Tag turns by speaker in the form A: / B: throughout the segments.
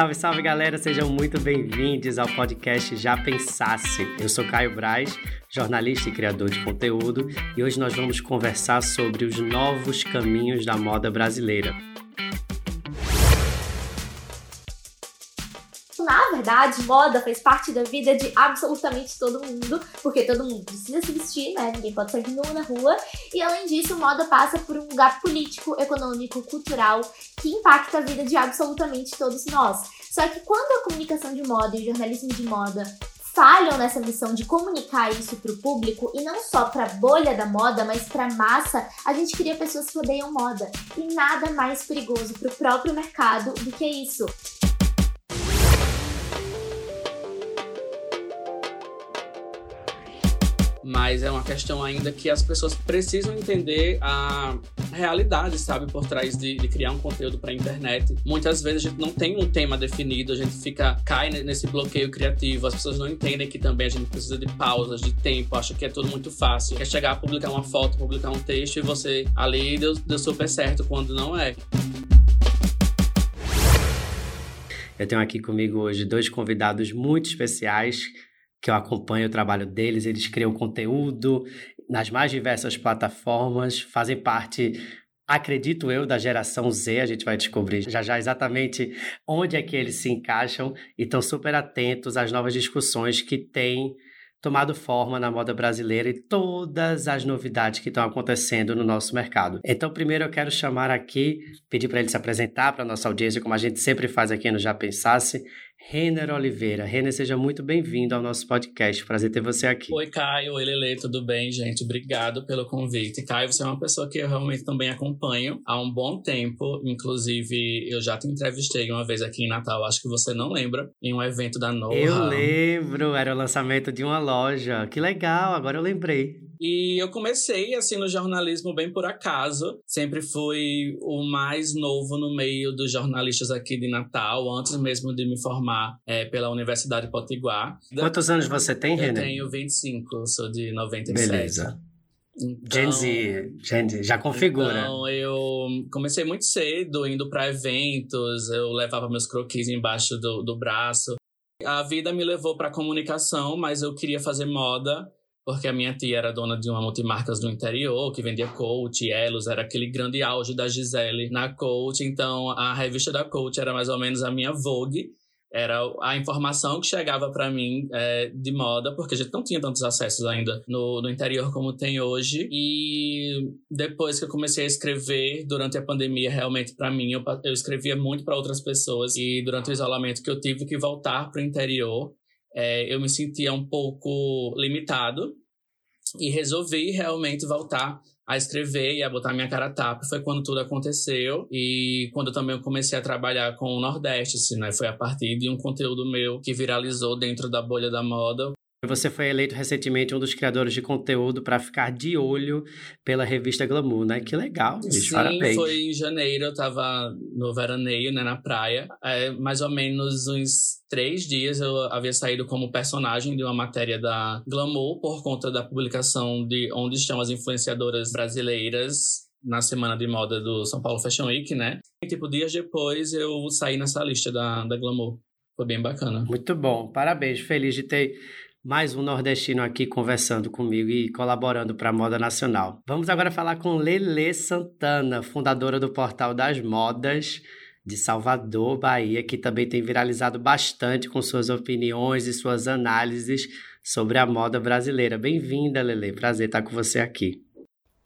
A: Salve, salve galera, sejam muito bem-vindos ao podcast Já Pensasse. Eu sou Caio Braz, jornalista e criador de conteúdo, e hoje nós vamos conversar sobre os novos caminhos da moda brasileira.
B: Na verdade, moda faz parte da vida de absolutamente todo mundo, porque todo mundo precisa se vestir, né? Ninguém pode sair nu na rua. E além disso, moda passa por um lugar político, econômico, cultural que impacta a vida de absolutamente todos nós. Só que quando a comunicação de moda e o jornalismo de moda falham nessa missão de comunicar isso para o público e não só para a bolha da moda, mas para a massa, a gente cria pessoas que odeiam moda. E nada mais perigoso para o próprio mercado do que isso.
C: Mas é uma questão ainda que as pessoas precisam entender a realidade, sabe, por trás de, de criar um conteúdo para internet. Muitas vezes a gente não tem um tema definido, a gente fica cai nesse bloqueio criativo, as pessoas não entendem que também a gente precisa de pausas, de tempo, acha que é tudo muito fácil. Quer chegar a publicar uma foto, publicar um texto e você ali deu, deu super certo quando não é.
A: Eu tenho aqui comigo hoje dois convidados muito especiais que eu acompanho o trabalho deles, eles criam conteúdo nas mais diversas plataformas, fazem parte, acredito eu, da geração Z, a gente vai descobrir já já exatamente onde é que eles se encaixam e estão super atentos às novas discussões que têm tomado forma na moda brasileira e todas as novidades que estão acontecendo no nosso mercado. Então, primeiro eu quero chamar aqui, pedir para ele se apresentar para a nossa audiência, como a gente sempre faz aqui no Já Pensasse, Renner Oliveira. Renner, seja muito bem-vindo ao nosso podcast. Prazer ter você aqui.
C: Oi, Caio. Oi, Lele. Tudo bem, gente? Obrigado pelo convite. Caio, você é uma pessoa que eu realmente também acompanho há um bom tempo. Inclusive, eu já te entrevistei uma vez aqui em Natal, acho que você não lembra, em um evento da Noha.
A: Eu lembro, era o lançamento de uma loja. Que legal, agora eu lembrei.
C: E eu comecei assim no jornalismo bem por acaso. Sempre fui o mais novo no meio dos jornalistas aqui de Natal, antes mesmo de me formar é, pela Universidade Potiguar.
A: Quantos anos você tem, René?
C: Eu tenho 25, sou de 97.
A: Beleza. Então, Gen Z, Gen Z, já configura.
C: Então, eu comecei muito cedo, indo para eventos, eu levava meus croquis embaixo do, do braço. A vida me levou para comunicação, mas eu queria fazer moda porque a minha tia era dona de uma multimarcas no interior, que vendia coach, Elos, era aquele grande auge da Gisele na coach, então a revista da coach era mais ou menos a minha Vogue, era a informação que chegava para mim é, de moda, porque a gente não tinha tantos acessos ainda no, no interior como tem hoje. E depois que eu comecei a escrever, durante a pandemia, realmente para mim, eu, eu escrevia muito para outras pessoas. E durante o isolamento que eu tive que voltar para o interior, é, eu me sentia um pouco limitado e resolvi realmente voltar a escrever e a botar minha cara a tapa. Foi quando tudo aconteceu e quando também comecei a trabalhar com o Nordeste, assim, né? Foi a partir de um conteúdo meu que viralizou dentro da bolha da moda.
A: Você foi eleito recentemente um dos criadores de conteúdo para ficar de olho pela revista Glamour, né? Que legal, bicho,
C: Sim,
A: parabéns.
C: foi em janeiro, eu tava no veraneio, né, na praia. É, mais ou menos uns três dias eu havia saído como personagem de uma matéria da Glamour por conta da publicação de Onde Estão as Influenciadoras Brasileiras na semana de moda do São Paulo Fashion Week, né? E, tipo, dias depois eu saí nessa lista da, da Glamour. Foi bem bacana.
A: Muito bom, parabéns. Feliz de ter mais um nordestino aqui conversando comigo e colaborando para a moda nacional. Vamos agora falar com Lele Santana, fundadora do Portal das Modas de Salvador, Bahia, que também tem viralizado bastante com suas opiniões e suas análises sobre a moda brasileira. Bem-vinda, Lele. Prazer estar com você aqui.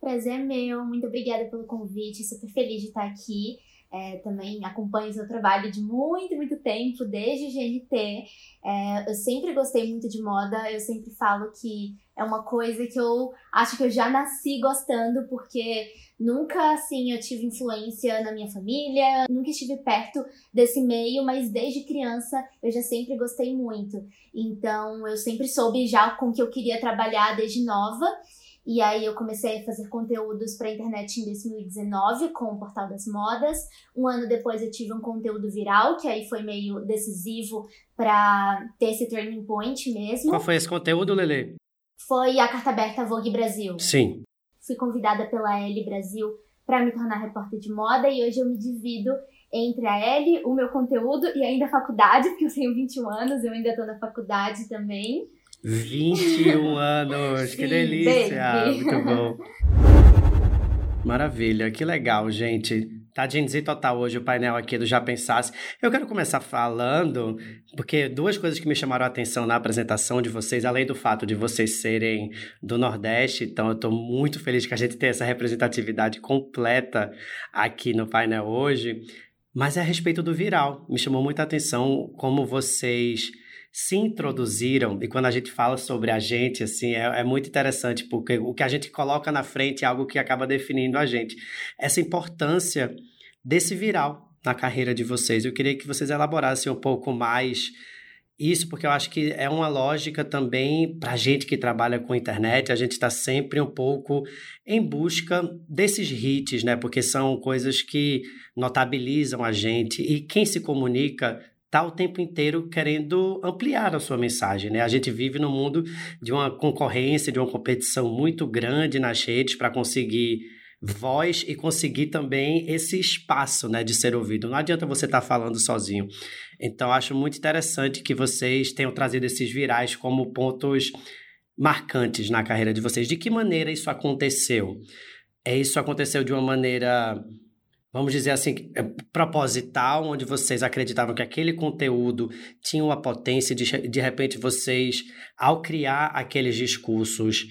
B: Prazer é meu. Muito obrigada pelo convite. Super feliz de estar aqui. É, também acompanho seu trabalho de muito, muito tempo, desde GNT. É, eu sempre gostei muito de moda, eu sempre falo que é uma coisa que eu acho que eu já nasci gostando, porque nunca, assim, eu tive influência na minha família, nunca estive perto desse meio, mas desde criança eu já sempre gostei muito. Então, eu sempre soube já com que eu queria trabalhar desde nova. E aí eu comecei a fazer conteúdos para a internet em 2019 com o Portal das Modas. Um ano depois eu tive um conteúdo viral, que aí foi meio decisivo para ter esse turning point mesmo.
A: Qual foi esse conteúdo, Lele?
B: Foi a carta aberta Vogue Brasil.
A: Sim.
B: Fui convidada pela L Brasil para me tornar repórter de moda e hoje eu me divido entre a L, o meu conteúdo e ainda a faculdade, porque eu tenho 21 anos, eu ainda estou na faculdade também.
A: 21 anos, Sim, que delícia! Baby. Muito bom. Maravilha, que legal, gente. Tá de total hoje o painel aqui do Já Pensasse. Eu quero começar falando, porque duas coisas que me chamaram a atenção na apresentação de vocês, além do fato de vocês serem do Nordeste, então eu estou muito feliz que a gente tenha essa representatividade completa aqui no painel hoje, mas é a respeito do viral. Me chamou muita atenção como vocês se introduziram, e quando a gente fala sobre a gente, assim, é, é, muito interessante, porque o que a gente coloca na frente é algo que acaba definindo a gente. Essa importância desse viral na carreira de vocês. Eu queria que vocês elaborassem um pouco mais isso, porque eu acho que é uma lógica também para a gente que trabalha com internet, a gente está sempre um pouco em busca desses hits, né? Porque são coisas que notabilizam a gente e quem se comunica está o tempo inteiro querendo ampliar a sua mensagem. Né? A gente vive num mundo de uma concorrência, de uma competição muito grande nas redes para conseguir voz e conseguir também esse espaço né, de ser ouvido. Não adianta você estar tá falando sozinho. Então, acho muito interessante que vocês tenham trazido esses virais como pontos marcantes na carreira de vocês. De que maneira isso aconteceu? É, isso aconteceu de uma maneira vamos dizer assim, é, proposital, onde vocês acreditavam que aquele conteúdo tinha uma potência, de, de repente vocês, ao criar aqueles discursos,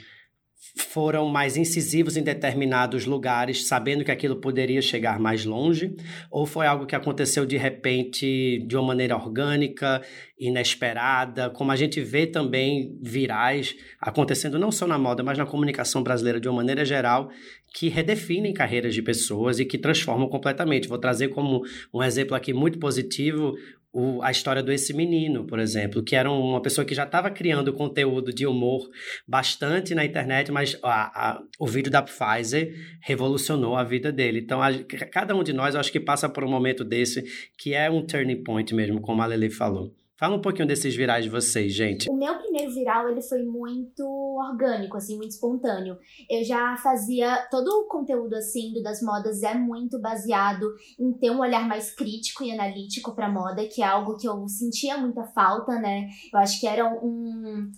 A: foram mais incisivos em determinados lugares, sabendo que aquilo poderia chegar mais longe? Ou foi algo que aconteceu de repente, de uma maneira orgânica, inesperada, como a gente vê também virais acontecendo não só na moda, mas na comunicação brasileira de uma maneira geral, que redefinem carreiras de pessoas e que transformam completamente. Vou trazer como um exemplo aqui muito positivo o, a história do Esse Menino, por exemplo, que era uma pessoa que já estava criando conteúdo de humor bastante na internet, mas a, a, o vídeo da Pfizer revolucionou a vida dele. Então, a, cada um de nós, acho que passa por um momento desse, que é um turning point mesmo, como a Lele falou. Fala um pouquinho desses virais de vocês, gente.
B: O meu primeiro viral, ele foi muito orgânico, assim, muito espontâneo. Eu já fazia todo o conteúdo, assim, do das modas é muito baseado em ter um olhar mais crítico e analítico pra moda, que é algo que eu sentia muita falta, né? Eu acho que era um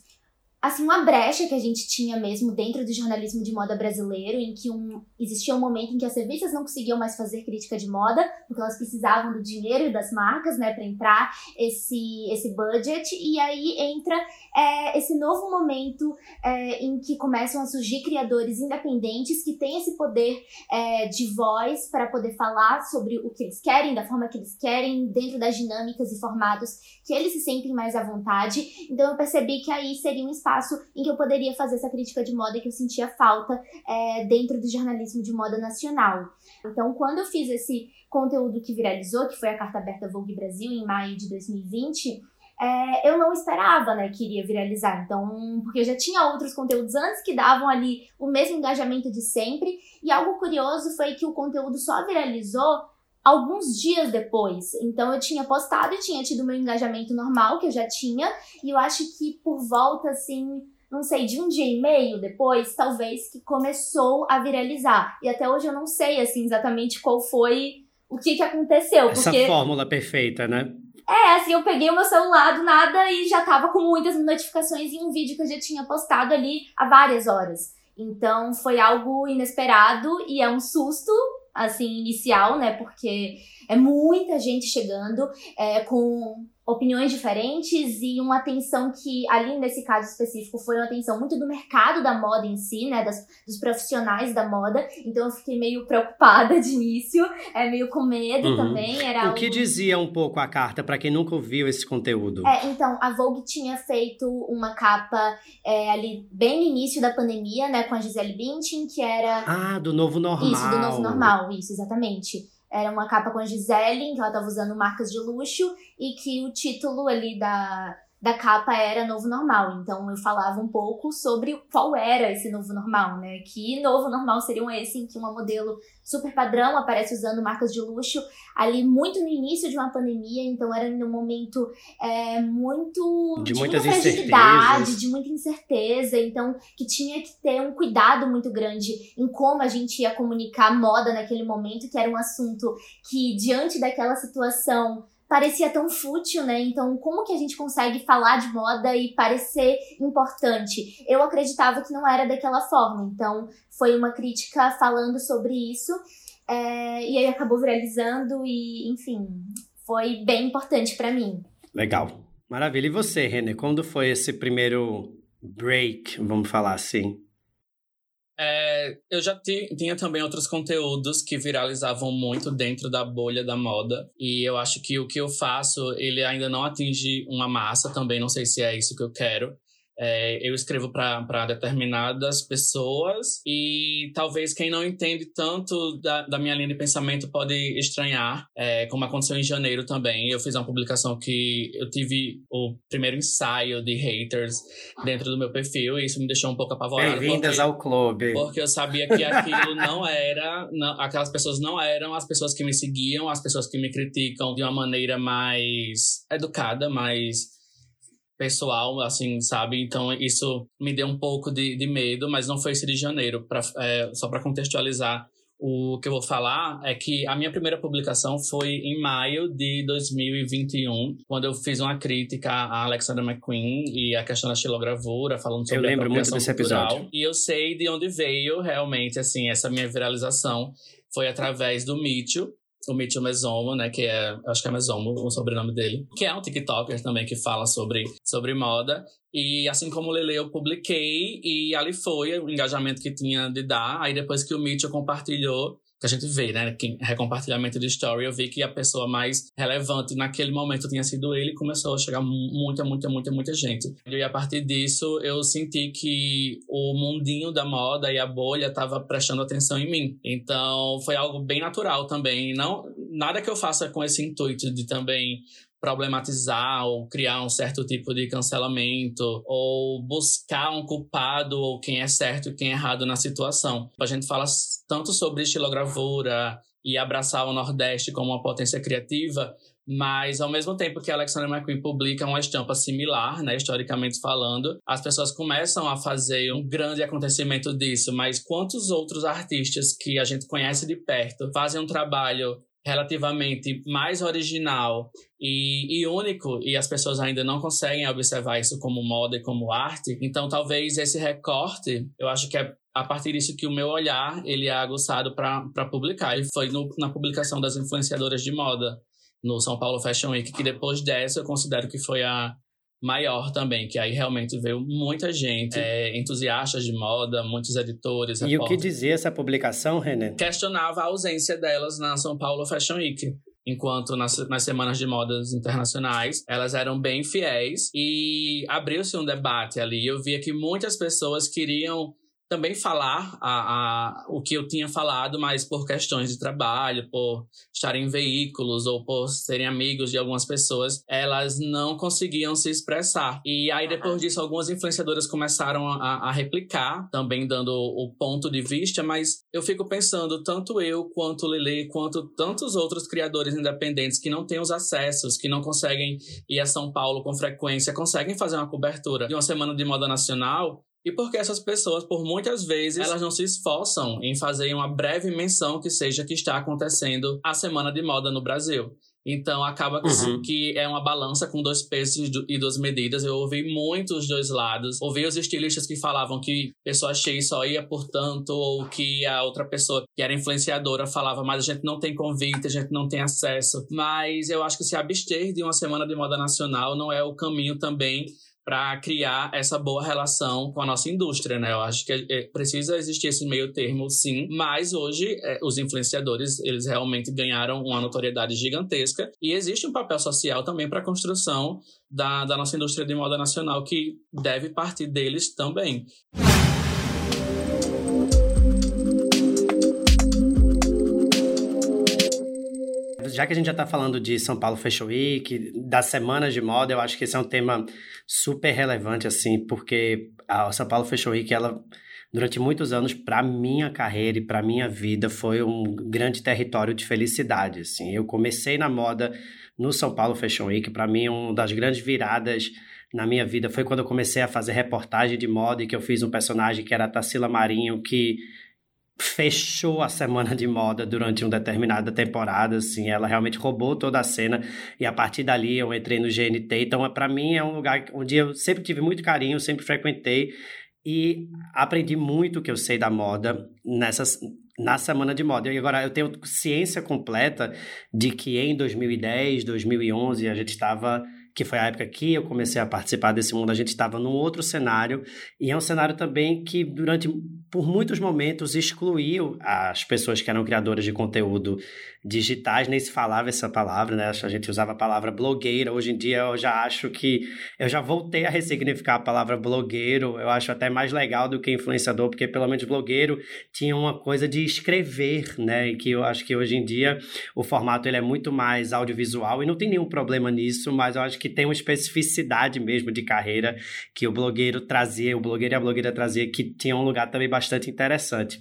B: assim, uma brecha que a gente tinha mesmo dentro do jornalismo de moda brasileiro, em que um, existia um momento em que as revistas não conseguiam mais fazer crítica de moda, porque elas precisavam do dinheiro e das marcas, né, para entrar esse, esse budget, e aí entra é, esse novo momento é, em que começam a surgir criadores independentes que têm esse poder é, de voz para poder falar sobre o que eles querem, da forma que eles querem, dentro das dinâmicas e formatos que eles se sentem mais à vontade. Então eu percebi que aí seria um espaço em que eu poderia fazer essa crítica de moda que eu sentia falta é, dentro do jornalismo de moda nacional. Então, quando eu fiz esse conteúdo que viralizou, que foi a Carta Aberta Vogue Brasil, em maio de 2020, é, eu não esperava, né, que iria viralizar. Então, porque eu já tinha outros conteúdos antes que davam ali o mesmo engajamento de sempre. E algo curioso foi que o conteúdo só viralizou alguns dias depois. Então eu tinha postado e tinha tido meu engajamento normal, que eu já tinha, e eu acho que por volta assim, não sei, de um dia e meio depois, talvez que começou a viralizar. E até hoje eu não sei assim exatamente qual foi o que que aconteceu,
A: Essa
B: porque...
A: fórmula perfeita, né?
B: É, assim, eu peguei o meu celular do nada e já tava com muitas notificações em um vídeo que eu já tinha postado ali há várias horas. Então foi algo inesperado e é um susto, assim, inicial, né? Porque é muita gente chegando é, com opiniões diferentes e uma atenção que, ali nesse caso específico, foi uma atenção muito do mercado da moda em si, né? Das, dos profissionais da moda. Então eu fiquei meio preocupada de início, é, meio com medo uhum. também. Era
A: o que dizia um pouco a carta, para quem nunca ouviu esse conteúdo?
B: É, então, a Vogue tinha feito uma capa é, ali bem no início da pandemia, né? Com a Gisele Bündchen, que era...
A: Ah, do Novo Normal.
B: Isso, do Novo Normal, isso, exatamente. Era uma capa com a Gisele, que ela estava usando marcas de luxo, e que o título ali da, da capa era novo normal. Então eu falava um pouco sobre qual era esse novo normal, né? Que novo normal seria um esse em que uma modelo super padrão aparece usando marcas de luxo ali muito no início de uma pandemia, então era num momento é, muito
A: de,
B: de
A: muitas
B: muita fragilidade, de muita incerteza, então que tinha que ter um cuidado muito grande em como a gente ia comunicar moda naquele momento, que era um assunto que diante daquela situação parecia tão fútil, né? Então, como que a gente consegue falar de moda e parecer importante? Eu acreditava que não era daquela forma. Então, foi uma crítica falando sobre isso. É, e aí acabou viralizando e, enfim, foi bem importante para mim.
A: Legal. Maravilha. E você, Renê, quando foi esse primeiro break, vamos falar assim?
C: É, eu já tinha também outros conteúdos que viralizavam muito dentro da bolha da moda. E eu acho que o que eu faço, ele ainda não atinge uma massa também. Não sei se é isso que eu quero. É, eu escrevo para determinadas pessoas e talvez quem não entende tanto da, da minha linha de pensamento pode estranhar, é, como aconteceu em janeiro também. Eu fiz uma publicação que eu tive o primeiro ensaio de haters dentro do meu perfil e isso me deixou um pouco apavorado.
A: Bem-vindas ao clube.
C: Porque eu sabia que aquilo não era, não, aquelas pessoas não eram as pessoas que me seguiam, as pessoas que me criticam de uma maneira mais educada, mais pessoal, assim, sabe? Então isso me deu um pouco de, de medo, mas não foi esse de janeiro. Pra, é, só para contextualizar, o que eu vou falar é que a minha primeira publicação foi em maio de 2021, quando eu fiz uma crítica a Alexander McQueen e a questão da xilogravura, falando sobre
A: eu lembro
C: a
A: muito desse
C: cultural.
A: episódio.
C: E eu sei de onde veio realmente, assim, essa minha viralização. Foi através do Mitchell, o Mitchell Mesomo, né, que é, acho que é Mesomo o sobrenome dele, que é um TikToker também que fala sobre, sobre moda. E assim como o Lele, eu publiquei e ali foi o engajamento que tinha de dar. Aí depois que o Mitchell compartilhou, que a gente vê, né? Que recompartilhamento de story, eu vi que a pessoa mais relevante naquele momento tinha sido ele começou a chegar muita, muita, muita, muita gente. E a partir disso, eu senti que o mundinho da moda e a bolha estava prestando atenção em mim. Então, foi algo bem natural também. Não, nada que eu faça com esse intuito de também problematizar ou criar um certo tipo de cancelamento ou buscar um culpado ou quem é certo e quem é errado na situação. A gente fala tanto sobre estilogravura e abraçar o Nordeste como uma potência criativa, mas ao mesmo tempo que Alexander McQueen publica uma estampa similar, né, historicamente falando, as pessoas começam a fazer um grande acontecimento disso, mas quantos outros artistas que a gente conhece de perto fazem um trabalho relativamente mais original e, e, único e as pessoas ainda não conseguem observar isso como moda e como arte. Então, talvez esse recorte, eu acho que é a partir disso que o meu olhar ele é aguçado para publicar. E foi no, na publicação das influenciadoras de moda no São Paulo Fashion Week que depois dessa eu considero que foi a maior também, que aí realmente veio muita gente, é, entusiastas de moda, muitos editores.
A: E repórter. o que dizia essa publicação, René?
C: Questionava a ausência delas na São Paulo Fashion Week enquanto nas, nas semanas de modas internacionais elas eram bem fiéis e abriu-se um debate ali. Eu via que muitas pessoas queriam também falar a, a, o que eu tinha falado, mas por questões de trabalho, por estarem em veículos ou por serem amigos de algumas pessoas, elas não conseguiam se expressar. E aí, depois disso, algumas influenciadoras começaram a, a replicar, também dando o ponto de vista, mas eu fico pensando, tanto eu, quanto Lele, quanto tantos outros criadores independentes que não têm os acessos, que não conseguem ir a São Paulo com frequência, conseguem fazer uma cobertura de uma semana de moda nacional, e porque essas pessoas, por muitas vezes, elas não se esforçam em fazer uma breve menção que seja que está acontecendo a Semana de Moda no Brasil. Então acaba uhum. que é uma balança com dois pesos e duas medidas. Eu ouvi muitos dois lados. Ouvi os estilistas que falavam que pessoa X só ia por tanto, ou que a outra pessoa que era influenciadora falava, mas a gente não tem convite, a gente não tem acesso. Mas eu acho que se abster de uma semana de moda nacional não é o caminho também para criar essa boa relação com a nossa indústria, né? Eu acho que é, precisa existir esse meio termo, sim, mas hoje é, os influenciadores, eles realmente ganharam uma notoriedade gigantesca e existe um papel social também para a construção da, da nossa indústria de moda nacional que deve partir deles também.
A: Já que a gente já está falando de São Paulo Fashion Week, das semanas de moda, eu acho que esse é um tema super relevante, assim, porque a São Paulo Fashion Week, ela, durante muitos anos, para minha carreira e para minha vida, foi um grande território de felicidade, assim. Eu comecei na moda no São Paulo Fashion Week, para mim, uma das grandes viradas na minha vida foi quando eu comecei a fazer reportagem de moda e que eu fiz um personagem que era a Tarsila Marinho, que fechou a semana de moda durante uma determinada temporada, assim, ela realmente roubou toda a cena e a partir dali eu entrei no GNT, então para mim é um lugar onde eu sempre tive muito carinho, sempre frequentei e aprendi muito que eu sei da moda nessas na semana de moda. E agora eu tenho ciência completa de que em 2010, 2011 a gente estava que foi a época que eu comecei a participar desse mundo, a gente estava num outro cenário, e é um cenário também que, durante, por muitos momentos, excluiu as pessoas que eram criadoras de conteúdo digitais, nem se falava essa palavra, né? A gente usava a palavra blogueira. Hoje em dia eu já acho que eu já voltei a ressignificar a palavra blogueiro. Eu acho até mais legal do que influenciador, porque pelo menos blogueiro tinha uma coisa de escrever, né? E que eu acho que hoje em dia o formato ele é muito mais audiovisual e não tem nenhum problema nisso, mas eu acho que tem uma especificidade mesmo de carreira que o blogueiro trazia, o blogueiro e a blogueira trazia que tinha um lugar também bastante interessante.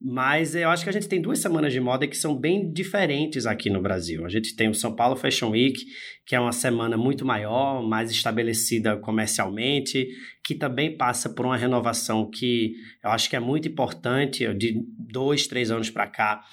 A: Mas eu acho que a gente tem duas semanas de moda que são bem diferentes aqui no Brasil. A gente tem o São Paulo Fashion Week, que é uma semana muito maior, mais estabelecida comercialmente, que também passa por uma renovação que eu acho que é muito importante, de dois, três anos para cá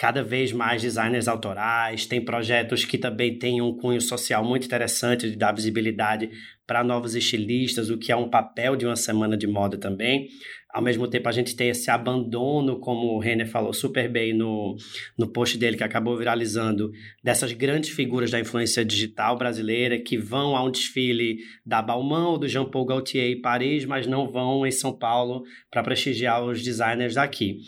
A: cada vez mais designers autorais, tem projetos que também têm um cunho social muito interessante de dar visibilidade para novos estilistas, o que é um papel de uma semana de moda também. Ao mesmo tempo, a gente tem esse abandono, como o Renner falou super bem no, no post dele, que acabou viralizando, dessas grandes figuras da influência digital brasileira que vão a um desfile da Balmain ou do Jean Paul Gaultier em Paris, mas não vão em São Paulo para prestigiar os designers daqui.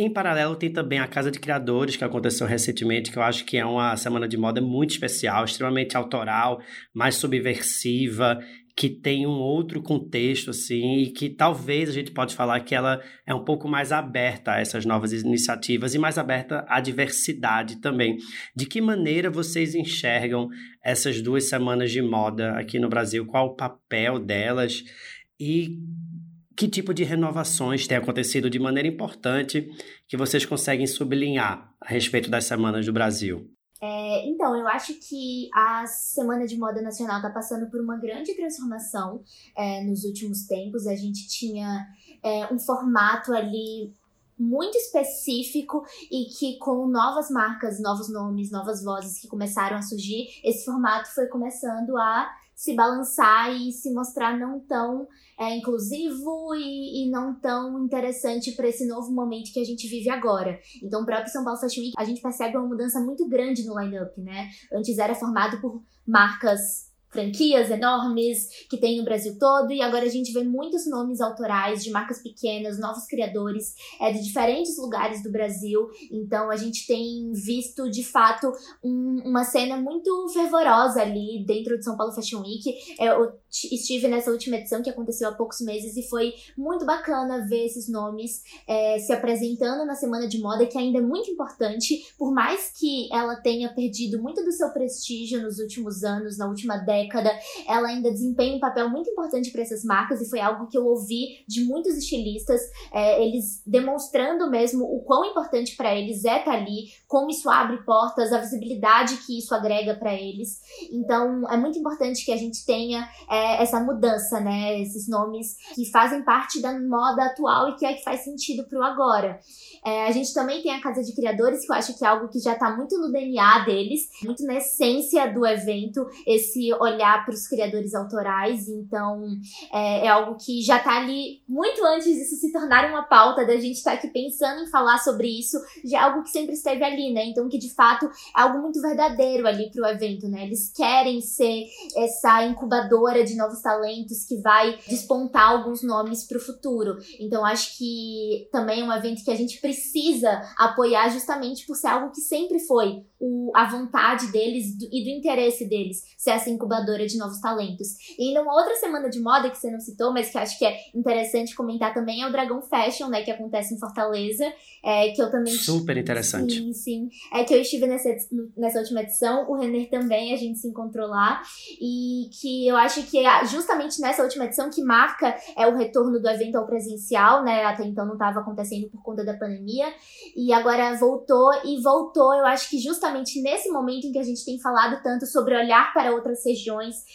A: Em paralelo, tem também a Casa de Criadores, que aconteceu recentemente, que eu acho que é uma semana de moda muito especial, extremamente autoral, mais subversiva, que tem um outro contexto, assim, e que talvez a gente pode falar que ela é um pouco mais aberta a essas novas iniciativas e mais aberta à diversidade também. De que maneira vocês enxergam essas duas semanas de moda aqui no Brasil? Qual o papel delas? E que tipo de renovações tem acontecido de maneira importante que vocês conseguem sublinhar a respeito das semanas do Brasil?
B: É, então, eu acho que a Semana de Moda Nacional está passando por uma grande transformação é, nos últimos tempos. A gente tinha é, um formato ali muito específico e que com novas marcas, novos nomes, novas vozes que começaram a surgir, esse formato foi começando a se balançar e se mostrar não tão é, inclusivo e, e não tão interessante para esse novo momento que a gente vive agora. Então, o próprio São Paulo Fashion Week, a gente percebe uma mudança muito grande no line-up, né? Antes era formado por marcas franquias enormes que tem no Brasil todo e agora a gente vê muitos nomes autorais de marcas pequenas, novos criadores é, de diferentes lugares do Brasil. Então a gente tem visto de fato um, uma cena muito fervorosa ali dentro de São Paulo Fashion Week. É, eu estive nessa última edição que aconteceu há poucos meses e foi muito bacana ver esses nomes é, se apresentando na semana de moda que ainda é muito importante, por mais que ela tenha perdido muito do seu prestígio nos últimos anos, na última década década, ela ainda desempenha um papel muito importante para essas marcas e foi algo que eu ouvi de muitos estilistas, é, eles demonstrando mesmo o quão importante para eles é estar tá ali, como isso abre portas, a visibilidade que isso agrega para eles. Então, é muito importante que a gente tenha é, essa mudança, né? Esses nomes que fazem parte da moda atual e que é que faz sentido para o agora. É, a gente também tem a Casa de Criadores, que eu acho que é algo que já está muito no DNA deles, muito na essência do evento, esse olhar para os criadores autorais. Então, é, é, algo que já está ali muito antes disso se tornar uma pauta, da gente estar tá aqui pensando em falar sobre isso, já é algo que sempre esteve ali, né? Então, que de fato é algo muito verdadeiro ali para o evento, né? Eles querem ser essa incubadora de novos talentos que vai despontar alguns nomes para o futuro. Então acho que também é um evento que a gente precisa apoiar justamente por ser algo que sempre foi o, a vontade deles do, e do interesse deles, ser essa incubadora de novos talentos. E ainda uma outra semana de moda que você não citou, mas que acho que é interessante comentar também, é o Dragão Fashion, né, que acontece em Fortaleza, é, que eu também...
A: Super interessante.
B: Sim, sim. É que eu estive nessa, nessa última edição, o Renner também, a gente se encontrou lá, e que eu acho que é justamente nessa última edição que marca é o retorno do evento ao presencial, né, até então não estava acontecendo por conta da pandemia, e agora voltou, e voltou, eu acho que justamente nesse momento em que a gente tem falado tanto sobre olhar para outras regiões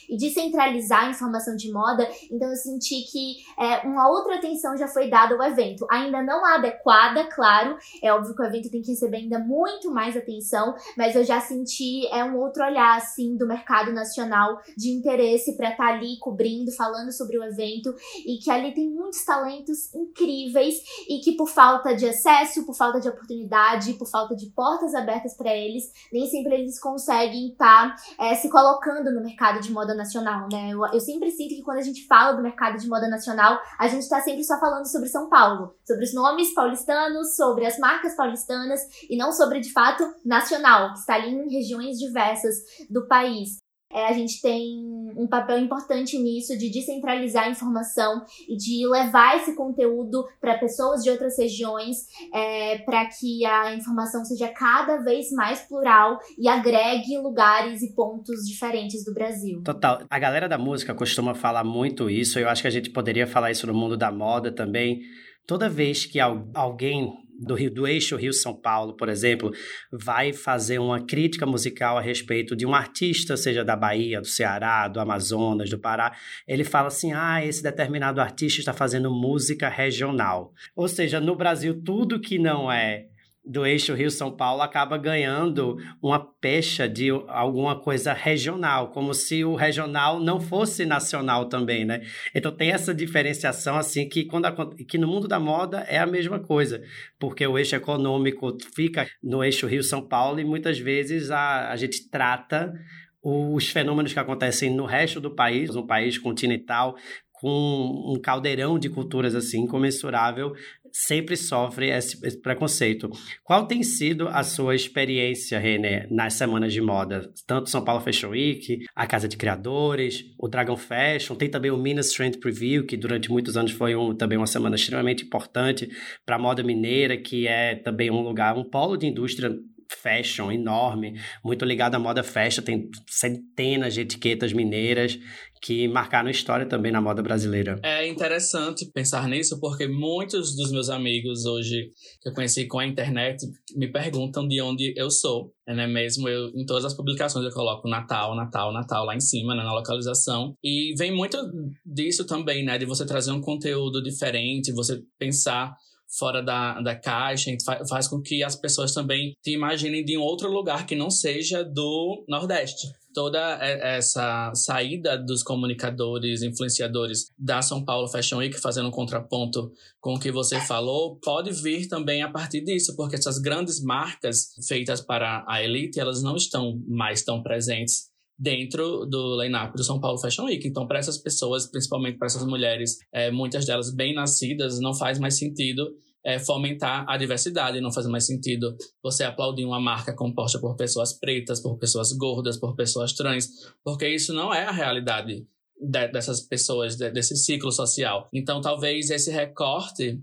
B: e descentralizar a informação de moda, então eu senti que é, uma outra atenção já foi dada ao evento. Ainda não adequada, claro, é óbvio que o evento tem que receber ainda muito mais atenção, mas eu já senti é um outro olhar assim do mercado nacional de interesse para estar tá ali cobrindo, falando sobre o evento e que ali tem muitos talentos incríveis e que por falta de acesso, por falta de oportunidade, por falta de portas abertas para eles, eles nem sempre eles conseguem estar tá, é, se colocando no mercado de moda nacional, né? Eu, eu, sempre sinto que quando a gente fala do mercado de moda nacional, a gente está sempre só falando sobre São Paulo, sobre os nomes paulistanos, sobre as marcas paulistanas e não sobre de fato nacional, que está ali em regiões diversas do país é, a gente tem um papel importante nisso de descentralizar a informação e de levar esse conteúdo para pessoas de outras regiões, é, para que a informação seja cada vez mais plural e agregue lugares e pontos diferentes do Brasil.
A: Total. A galera da música costuma falar muito isso, eu acho que a gente poderia falar isso no mundo da moda também. Toda vez que alguém do Rio do eixo Rio São Paulo, por exemplo, vai fazer uma crítica musical a respeito de um artista, seja da Bahia, do Ceará, do Amazonas, do Pará, ele fala assim: "Ah, esse determinado artista está fazendo música regional". Ou seja, no Brasil tudo que não é do eixo Rio-São Paulo acaba ganhando uma pecha de alguma coisa regional, como se o regional não fosse nacional também, né? Então tem essa diferenciação assim que quando que no mundo da moda é a mesma coisa, porque o eixo econômico fica no eixo Rio-São Paulo e muitas vezes a, a gente trata os fenômenos que acontecem no resto do país, um país continental, com um caldeirão de culturas assim incomensurável, sempre sofre esse, preconceito. Qual tem sido a sua experiência, René, nas semanas de moda? Tanto São Paulo Fashion Week, a Casa de Criadores, o Dragon Fashion, tem também o Minas Trend Preview, que durante muitos anos foi um, também uma semana extremamente importante para a moda mineira, que é também um lugar, um polo de indústria fashion enorme, muito ligado à moda fashion, tem centenas de etiquetas mineiras que marcaram história também na moda brasileira.
C: É interessante pensar nisso, porque muitos dos meus amigos hoje que eu conheci com a internet me perguntam de onde eu sou. Né? mesmo eu, em todas as publicações eu coloco Natal, Natal, Natal lá em cima, né? na localização. E vem muito disso também, né? De você trazer um conteúdo diferente, você pensar fora da, da caixa, faz, com que as pessoas também te imaginem de um outro lugar que não seja do Nordeste. Toda essa saída dos comunicadores, influenciadores da São Paulo Fashion Week, fazendo um contraponto com o que você falou, pode vir também a partir disso, porque essas grandes marcas feitas para a elite, elas não estão mais tão presentes dentro do line-up do São Paulo Fashion Week. Então, para essas pessoas, principalmente para essas mulheres, é, muitas delas bem nascidas, não faz mais sentido é, fomentar a diversidade. Não faz mais sentido você aplaudir uma marca composta por pessoas pretas, por pessoas gordas, por pessoas trans, porque isso não é a realidade de, dessas pessoas, de, desse ciclo social. Então, talvez esse recorte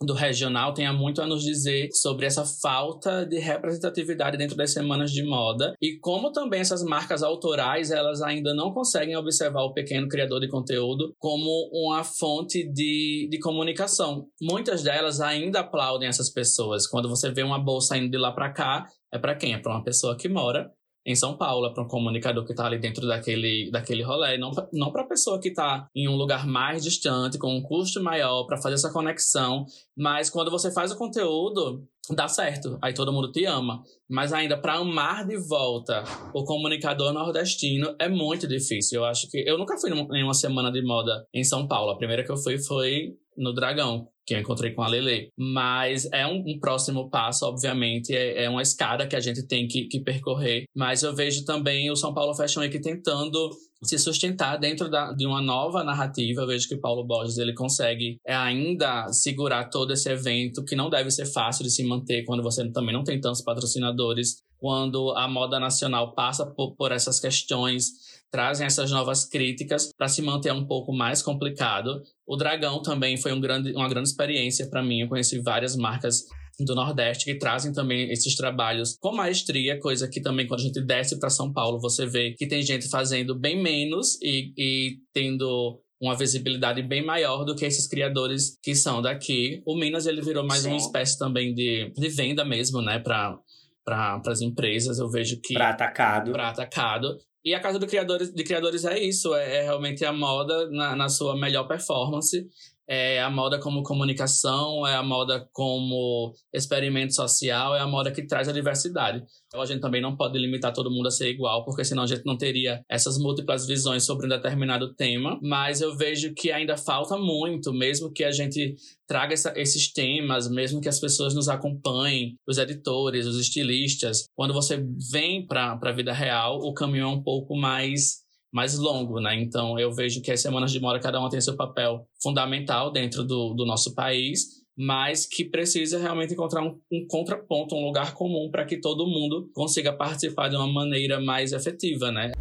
C: do regional tenha muito a nos dizer sobre essa falta de representatividade dentro das semanas de moda e como também essas marcas autorais elas ainda não conseguem observar o pequeno criador de conteúdo como uma fonte de, de comunicação. Muitas delas ainda aplaudem essas pessoas. Quando você vê uma bolsa indo de lá para cá, é para quem? É para uma pessoa que mora em São Paulo, é para um comunicador que está ali dentro daquele, daquele rolê, não, não para a pessoa que está em um lugar mais distante, com um custo maior, para fazer essa conexão. Mas quando você faz o conteúdo, dá certo, aí todo mundo te ama. Mas ainda para amar de volta o comunicador nordestino é muito difícil. Eu acho que eu nunca fui em uma semana de moda em São Paulo. A primeira que eu fui foi no Dragão. Que eu encontrei com a Lele. Mas é um, um próximo passo, obviamente, é, é, uma escada que a gente tem que, que, percorrer. Mas eu vejo também o São Paulo Fashion Week tentando se sustentar dentro da, de uma nova narrativa. Eu vejo que o Paulo Borges ele consegue é, ainda segurar todo esse evento, que não deve ser fácil de se manter quando você também não tem tantos patrocinadores. Quando a moda nacional passa por, por essas questões trazem essas novas críticas para se manter um pouco mais complicado. O Dragão também foi um grande, uma grande experiência para mim. Eu conheci várias marcas do Nordeste que trazem também esses trabalhos com maestria, coisa que também quando a gente desce para São Paulo você vê que tem gente fazendo bem menos e, e tendo uma visibilidade bem maior do que esses criadores que são daqui. O Minas ele virou mais Sim. uma espécie também de, de venda mesmo, né, para para as empresas. Eu vejo que
A: para atacado,
C: para atacado. E a casa do criadores, de criadores é isso, é, é realmente a moda na, na sua melhor performance é a moda como comunicação, é a moda como experimento social, é a moda que traz a diversidade. Então, a gente também não pode limitar todo mundo a ser igual, porque senão a gente não teria essas múltiplas visões sobre um determinado tema. Mas eu vejo que ainda falta muito, mesmo que a gente traga essa, esses temas, mesmo que as pessoas nos acompanhem, os editores, os estilistas. Quando você vem para a vida real, o caminho é um pouco mais mais longo, né? Então eu vejo que as semanas de mora cada uma tem seu papel fundamental dentro do, do nosso país, mas que precisa realmente encontrar um, um contraponto, um lugar comum para que todo mundo consiga participar de uma maneira mais efetiva, né?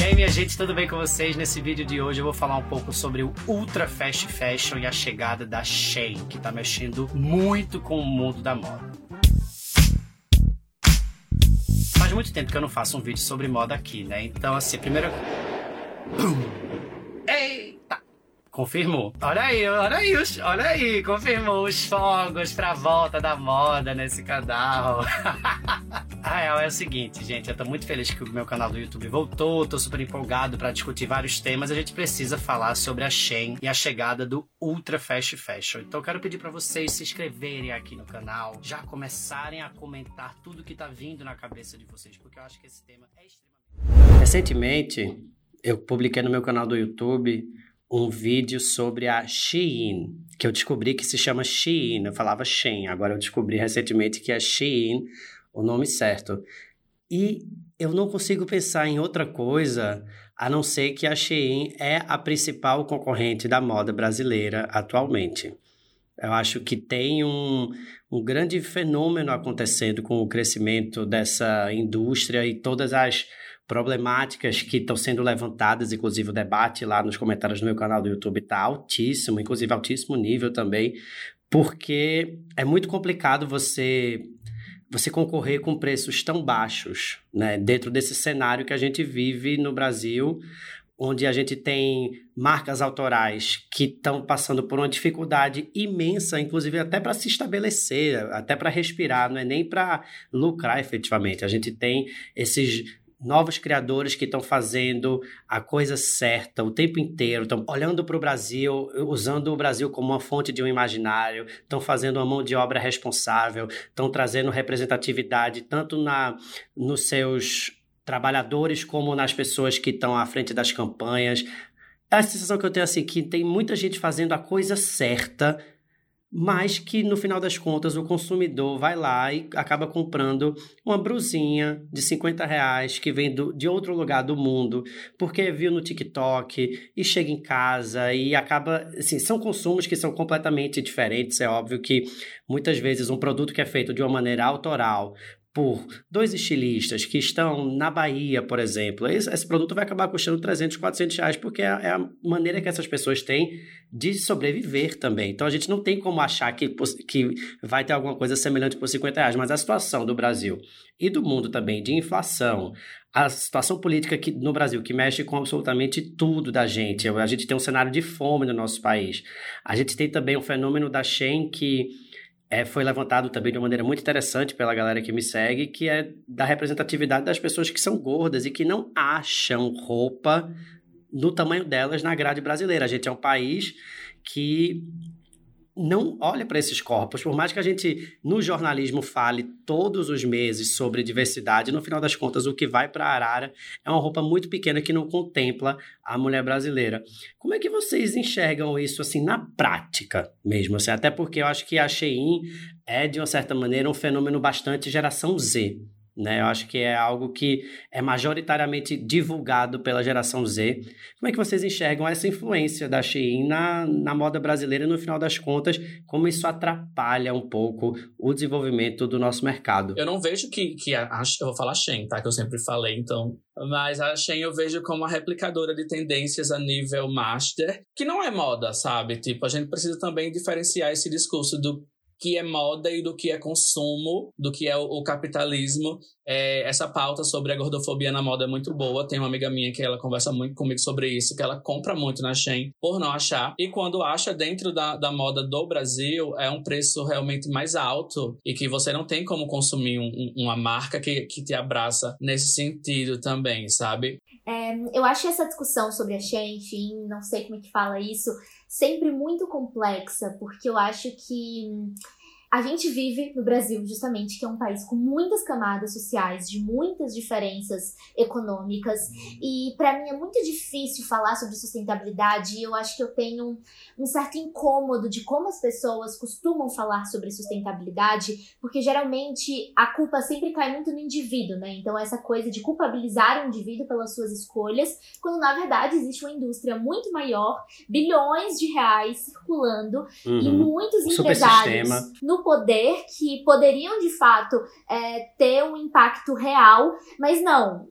A: E aí, minha gente, tudo bem com vocês? Nesse vídeo de hoje eu vou falar um pouco sobre o Ultra Fast Fashion e a chegada da Shein, que está mexendo muito com o mundo da moda. Faz muito tempo que eu não faço um vídeo sobre moda aqui, né? Então, assim, primeiro. Eita! Confirmou. Olha aí, olha aí, olha aí, confirmou os fogos pra volta da moda nesse canal. A real é o seguinte, gente, eu tô muito feliz que o meu canal do YouTube voltou, tô super empolgado para discutir vários temas. A gente precisa falar sobre a Shein e a chegada do Ultra Fast Fashion. Então eu quero pedir para vocês se inscreverem aqui no canal, já começarem a comentar tudo que tá vindo na cabeça de vocês, porque eu acho que esse tema é extremamente. Recentemente, eu publiquei no meu canal do YouTube um vídeo sobre a Shein, que eu descobri que se chama Shein, eu falava Shein, agora eu descobri recentemente que é Shein o nome certo. E eu não consigo pensar em outra coisa a não ser que a Shein é a principal concorrente da moda brasileira atualmente. Eu acho que tem um, um grande fenômeno acontecendo com o crescimento dessa indústria e todas as problemáticas que estão sendo levantadas, inclusive o debate lá nos comentários do meu canal do YouTube está altíssimo, inclusive altíssimo nível também, porque é muito complicado você você concorrer com preços tão baixos, né, dentro desse cenário que a gente vive no Brasil, onde a gente tem marcas autorais que estão passando por uma dificuldade imensa, inclusive até para se estabelecer, até para respirar, não é nem para lucrar efetivamente. A gente tem esses novos criadores que estão fazendo a coisa certa o tempo inteiro, estão olhando para o Brasil, usando o Brasil como uma fonte de um imaginário, estão fazendo uma mão de obra responsável, estão trazendo representatividade tanto na nos seus trabalhadores como nas pessoas que estão à frente das campanhas. A sensação que eu tenho assim que tem muita gente fazendo a coisa certa mas que no final das contas o consumidor vai lá e acaba comprando uma brusinha de 50 reais que vem do, de outro lugar do mundo, porque viu no TikTok e chega em casa e acaba. Assim, são consumos que são completamente diferentes. É óbvio que muitas vezes um produto que é feito de uma maneira autoral por dois estilistas que estão na Bahia, por exemplo, esse, esse, produto vai acabar custando 300, 400 reais, porque é, é, a maneira que essas pessoas têm de sobreviver também. Então a gente não tem como achar que, que vai ter alguma coisa semelhante por 50 reais, mas a situação do Brasil e do mundo também de inflação, a situação política que, no Brasil que mexe com absolutamente tudo da gente. A gente tem um cenário de fome no nosso país. A gente tem também o fenômeno da Shen que é, foi levantado também de uma maneira muito interessante pela galera que me segue, que é da representatividade das pessoas que são gordas e que não acham roupa no tamanho delas na grade brasileira. A gente é um país que não olha para esses corpos. Por mais que a gente, no jornalismo, fale todos os meses sobre diversidade, no final das contas, o que vai para a Arara é uma roupa muito pequena que não contempla a mulher brasileira. Como é que vocês enxergam isso assim na prática mesmo? Assim, até porque eu acho que a Shein é, de uma certa maneira, um fenômeno bastante geração Z. Né? Eu acho que é algo que é majoritariamente divulgado pela geração Z. Como é que vocês enxergam essa influência da Shein na, na moda brasileira e, no final das contas, como isso atrapalha um pouco o desenvolvimento do nosso mercado?
C: Eu não vejo que, que a, eu vou falar Shein, tá? Que eu sempre falei, então... Mas a Shein eu vejo como uma replicadora de tendências a nível master, que não é moda, sabe? Tipo, a gente precisa também diferenciar esse discurso do que é moda e do que é consumo, do que é o, o capitalismo. É, essa pauta sobre a gordofobia na moda é muito boa. Tem uma amiga minha que ela conversa muito comigo sobre isso, que ela compra muito na Shein por não achar. E quando acha dentro da, da moda do Brasil, é um preço realmente mais alto e que você não tem como consumir um, um, uma marca que, que te abraça nesse sentido também, sabe?
B: É, eu acho essa discussão sobre a Shein, enfim, não sei como é que fala isso, sempre muito complexa, porque eu acho que a gente vive no Brasil, justamente, que é um país com muitas camadas sociais, de muitas diferenças econômicas, e para mim é muito difícil falar sobre sustentabilidade, e eu acho que eu tenho um certo incômodo de como as pessoas costumam falar sobre sustentabilidade, porque geralmente a culpa sempre cai muito no indivíduo, né? Então, essa coisa de culpabilizar o indivíduo pelas suas escolhas, quando na verdade existe uma indústria muito maior, bilhões de reais circulando, uhum. e muitos empresários no poder que poderiam de fato é, ter um impacto real, mas não.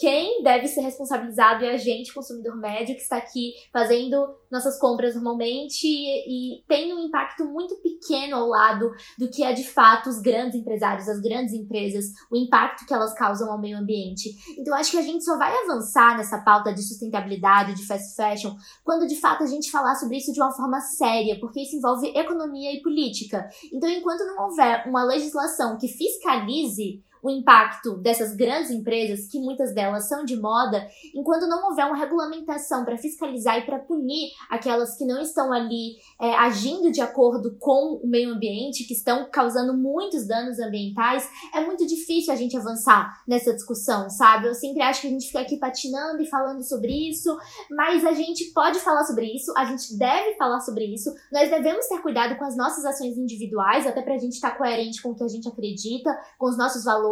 B: Quem deve ser responsabilizado é a gente, consumidor médio, que está aqui fazendo nossas compras normalmente e, e, tem um impacto muito pequeno ao lado do que é de fato os grandes empresários, as grandes empresas, o impacto que elas causam ao meio ambiente. Então acho que a gente só vai avançar nessa pauta de sustentabilidade, de fast fashion, quando de fato a gente falar sobre isso de uma forma séria, porque isso envolve economia e política. Então enquanto não houver uma legislação que fiscalize o impacto dessas grandes empresas, que muitas delas são de moda, enquanto não houver uma regulamentação para fiscalizar e para punir aquelas que não estão ali é, agindo de acordo com o meio ambiente, que estão causando muitos danos ambientais, é muito difícil a gente avançar nessa discussão, sabe? Eu sempre acho que a gente fica aqui patinando e falando sobre isso, mas a gente pode falar sobre isso, a gente deve falar sobre isso, nós devemos ter cuidado com as nossas ações individuais, até para a gente estar tá coerente com o que a gente acredita, com os nossos valores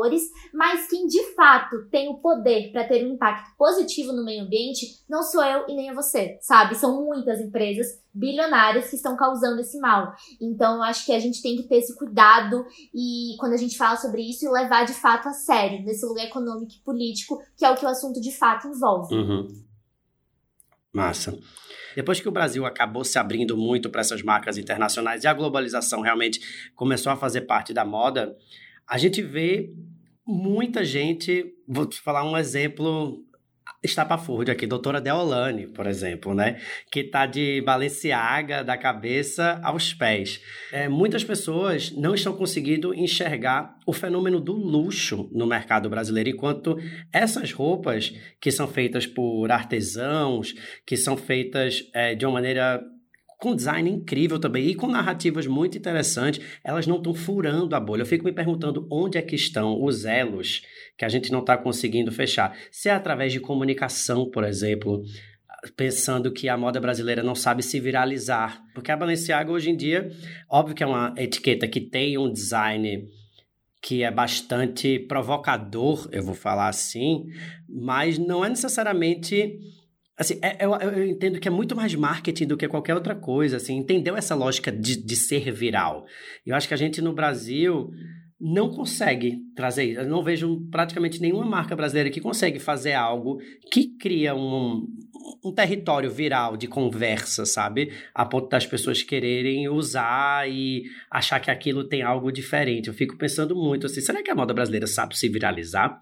B: mas quem de fato tem o poder para ter um impacto positivo no meio ambiente não sou eu e nem é você, sabe? São muitas empresas bilionárias que estão causando esse mal. Então, eu acho que a gente tem que ter esse cuidado e quando a gente fala sobre isso levar de fato a sério nesse lugar econômico e político, que é o que o assunto de fato envolve.
A: Uhum. Massa. Depois que o Brasil acabou se abrindo muito para essas marcas internacionais e a globalização realmente começou a fazer parte da moda, a gente vê muita gente, vou te falar um exemplo estapafúrdio aqui, doutora Deolane, por exemplo, né? Que tá de Balenciaga da cabeça aos pés. É, muitas pessoas não estão conseguindo enxergar o fenômeno do luxo no mercado brasileiro, enquanto essas roupas que são feitas por artesãos, que são feitas é, de uma maneira com design incrível também e com narrativas muito interessantes, elas não estão furando a bolha. Eu fico me perguntando onde é que estão os elos que a gente não está conseguindo fechar. Se é através de comunicação, por exemplo, pensando que a moda brasileira não sabe se viralizar. Porque a Balenciaga hoje em dia, óbvio que é uma etiqueta que tem um design que é bastante provocador, eu vou falar assim, mas não é necessariamente Assim, é, eu, eu, entendo que é muito mais marketing do que qualquer outra coisa, assim, entendeu essa lógica de, de ser viral. Eu acho que a gente no Brasil não consegue trazer. Eu não vejo praticamente nenhuma marca brasileira que consegue fazer algo que cria um, um território viral de conversa, sabe? A ponto das pessoas quererem usar e achar que aquilo tem algo diferente. Eu fico pensando muito assim, será que a moda brasileira sabe se viralizar?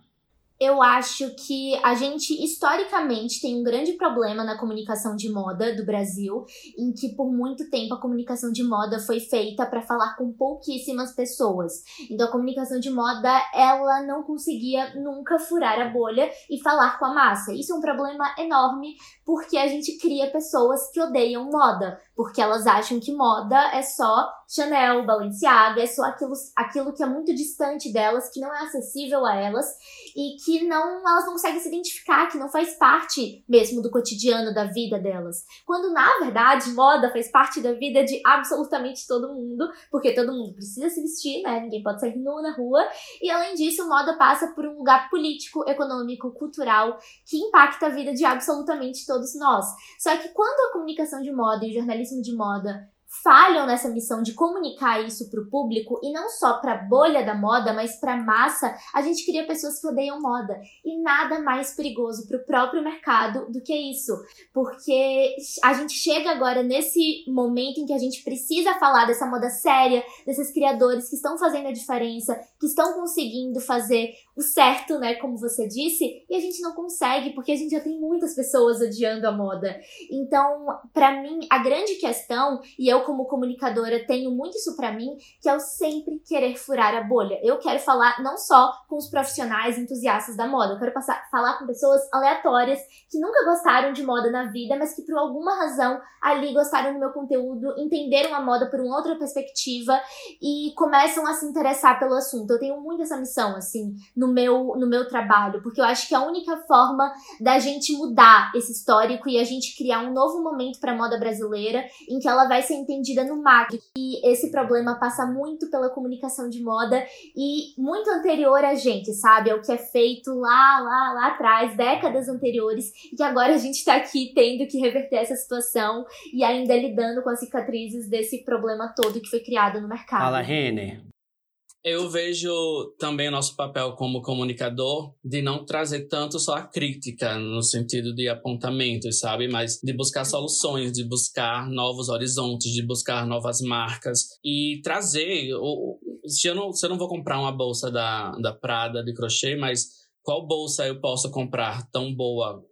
B: Eu acho que a gente historicamente tem um grande problema na comunicação de moda do Brasil, em que por muito tempo a comunicação de moda foi feita para falar com pouquíssimas pessoas. Então a comunicação de moda, ela não conseguia nunca furar a bolha e falar com a massa. Isso é um problema enorme porque a gente cria pessoas que odeiam moda, porque elas acham que moda é só Chanel, Balenciaga, é só aquilo, aquilo que é muito distante delas, que não é acessível a elas e que não elas não conseguem se identificar, que não faz parte mesmo do cotidiano da vida delas. Quando na verdade moda faz parte da vida de absolutamente todo mundo, porque todo mundo precisa se vestir, né? Ninguém pode sair nu na rua. E além disso, moda passa por um lugar político, econômico, cultural que impacta a vida de absolutamente todos nós. Só que quando a comunicação de moda e o jornalismo de moda falham nessa missão de comunicar isso para o público e não só para a bolha da moda, mas para a massa, a gente cria pessoas que odeiam moda. E nada mais perigoso para o próprio mercado do que isso, porque a gente chega agora nesse momento em que a gente precisa falar dessa moda séria, desses criadores que estão fazendo a diferença, que estão conseguindo fazer o certo, né, como você disse, e a gente não consegue porque a gente já tem muitas pessoas odiando a moda. Então, para mim, a grande questão, e eu como comunicadora tenho muito isso para mim, que é o sempre querer furar a bolha. Eu quero falar não só com os profissionais entusiastas da moda, eu quero passar, falar com pessoas aleatórias que nunca gostaram de moda na vida, mas que por alguma razão ali gostaram do meu conteúdo, entenderam a moda por uma outra perspectiva e começam a se interessar pelo assunto. Eu tenho muito essa missão, assim, no meu, no meu trabalho, porque eu acho que a única forma da gente mudar esse histórico e a gente criar um novo momento para moda brasileira em que ela vai ser entendida no macro. E esse problema passa muito pela comunicação de moda e muito anterior a gente, sabe? É o que é feito lá, lá, lá atrás, décadas anteriores, e que agora a gente está aqui tendo que reverter essa situação e ainda lidando com as cicatrizes desse problema todo que foi criado no mercado.
A: Fala, Renner.
C: Eu vejo também o nosso papel como comunicador de não trazer tanto só a crítica, no sentido de apontamentos, sabe? Mas de buscar soluções, de buscar novos horizontes, de buscar novas marcas e trazer. Se eu não, se eu não vou comprar uma bolsa da, da Prada de crochê, mas qual bolsa eu posso comprar tão boa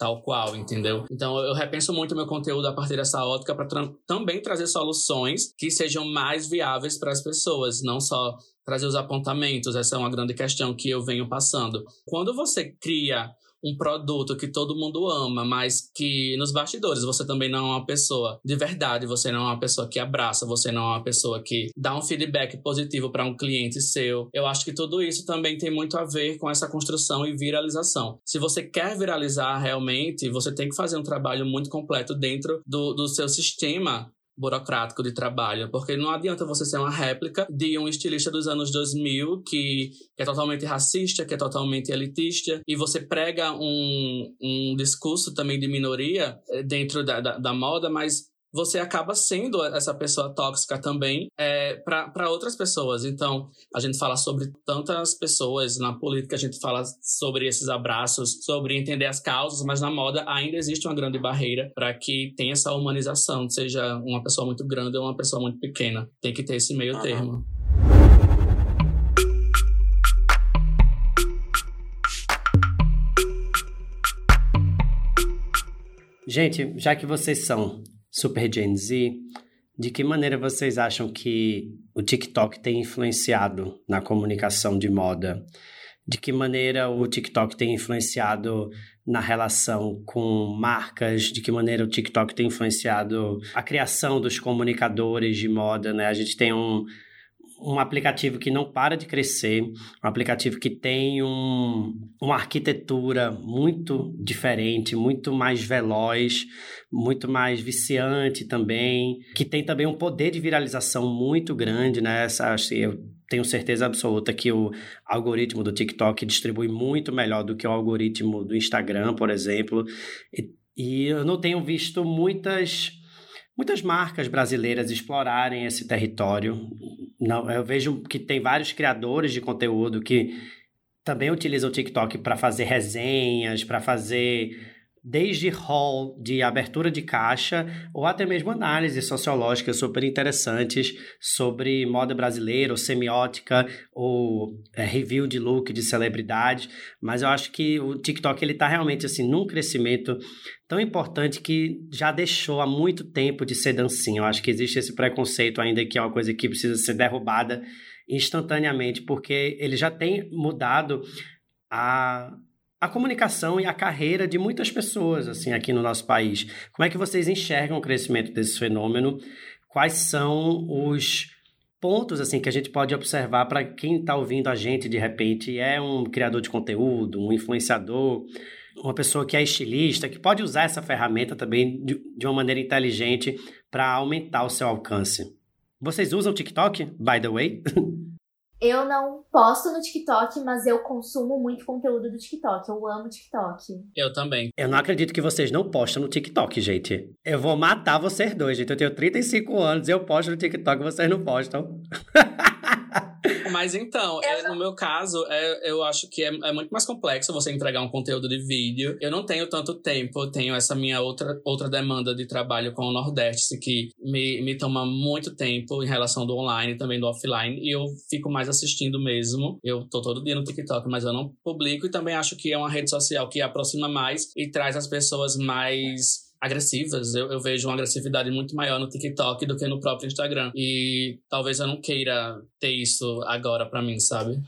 C: tal qual, entendeu? Então eu repenso muito meu conteúdo a partir dessa ótica para tra também trazer soluções que sejam mais viáveis para as pessoas, não só trazer os apontamentos. Essa é uma grande questão que eu venho passando. Quando você cria um produto que todo mundo ama, mas que nos bastidores você também não é uma pessoa de verdade, você não é uma pessoa que abraça, você não é uma pessoa que dá um feedback positivo para um cliente seu. Eu acho que tudo isso também tem muito a ver com essa construção e viralização. Se você quer viralizar realmente, você tem que fazer um trabalho muito completo dentro do, do seu sistema burocrático de trabalho, porque não adianta você ser uma réplica de um estilista dos anos 2000 que, é totalmente racista, que é totalmente elitista, e você prega um, um discurso também de minoria eh, dentro da, da, da moda, mas você acaba sendo essa pessoa tóxica também é, para outras pessoas. Então, a gente fala sobre tantas pessoas na política, a gente fala sobre esses abraços, sobre entender as causas, mas na moda ainda existe uma grande barreira para que tenha essa humanização, seja uma pessoa muito grande ou uma pessoa muito pequena. Tem que ter esse meio uhum. termo.
A: Gente, já que vocês são Super Gen Z, de que maneira vocês acham que o TikTok tem influenciado na comunicação de moda? De que maneira o TikTok tem influenciado na relação com marcas? De que maneira o TikTok tem influenciado a criação dos comunicadores de moda? Né? A gente tem um, um aplicativo que não para de crescer, um aplicativo que tem um, uma arquitetura muito diferente, muito mais veloz, muito mais viciante também, que tem também um poder de viralização muito grande, né? Essa, assim, eu tenho certeza absoluta que o algoritmo do TikTok distribui muito melhor do que o algoritmo do Instagram, por exemplo. E, e eu não tenho visto muitas muitas marcas brasileiras explorarem esse território. Não, eu vejo que tem vários criadores de conteúdo que também utilizam o TikTok para fazer resenhas, para fazer desde hall de abertura de caixa ou até mesmo análises sociológicas super interessantes sobre moda brasileira ou semiótica ou é, review de look de celebridades, mas eu acho que o TikTok ele está realmente assim num crescimento tão importante que já deixou há muito tempo de ser dancinha. Eu acho que existe esse preconceito ainda que é uma coisa que precisa ser derrubada instantaneamente, porque ele já tem mudado a a comunicação e a carreira de muitas pessoas assim aqui no nosso país. Como é que vocês enxergam o crescimento desse fenômeno? Quais são os pontos assim que a gente pode observar para quem está ouvindo a gente de repente é um criador de conteúdo, um influenciador, uma pessoa que é estilista, que pode usar essa ferramenta também de, de uma maneira inteligente para aumentar o seu alcance. Vocês usam o TikTok, by the way?
B: Eu não posto no TikTok, mas eu consumo muito conteúdo do TikTok. Eu amo TikTok.
C: Eu também.
A: Eu não acredito que vocês não postam no TikTok, gente. Eu vou matar vocês dois, gente. Eu tenho 35 anos, eu posto no TikTok, vocês não postam.
C: Mas então, é, no meu caso, é, eu acho que é, é, muito mais complexo você entregar um conteúdo de vídeo. Eu não tenho tanto tempo, eu tenho essa minha outra, outra demanda de trabalho com o Nordeste, que me, me toma muito tempo em relação do online e também do offline, e eu fico mais assistindo mesmo. Eu tô todo dia no TikTok, mas eu não publico, e também acho que é uma rede social que aproxima mais e traz as pessoas mais agressivas. Eu, eu, vejo uma agressividade muito maior no TikTok do que no próprio Instagram. E talvez eu não queira ter isso agora para mim, sabe?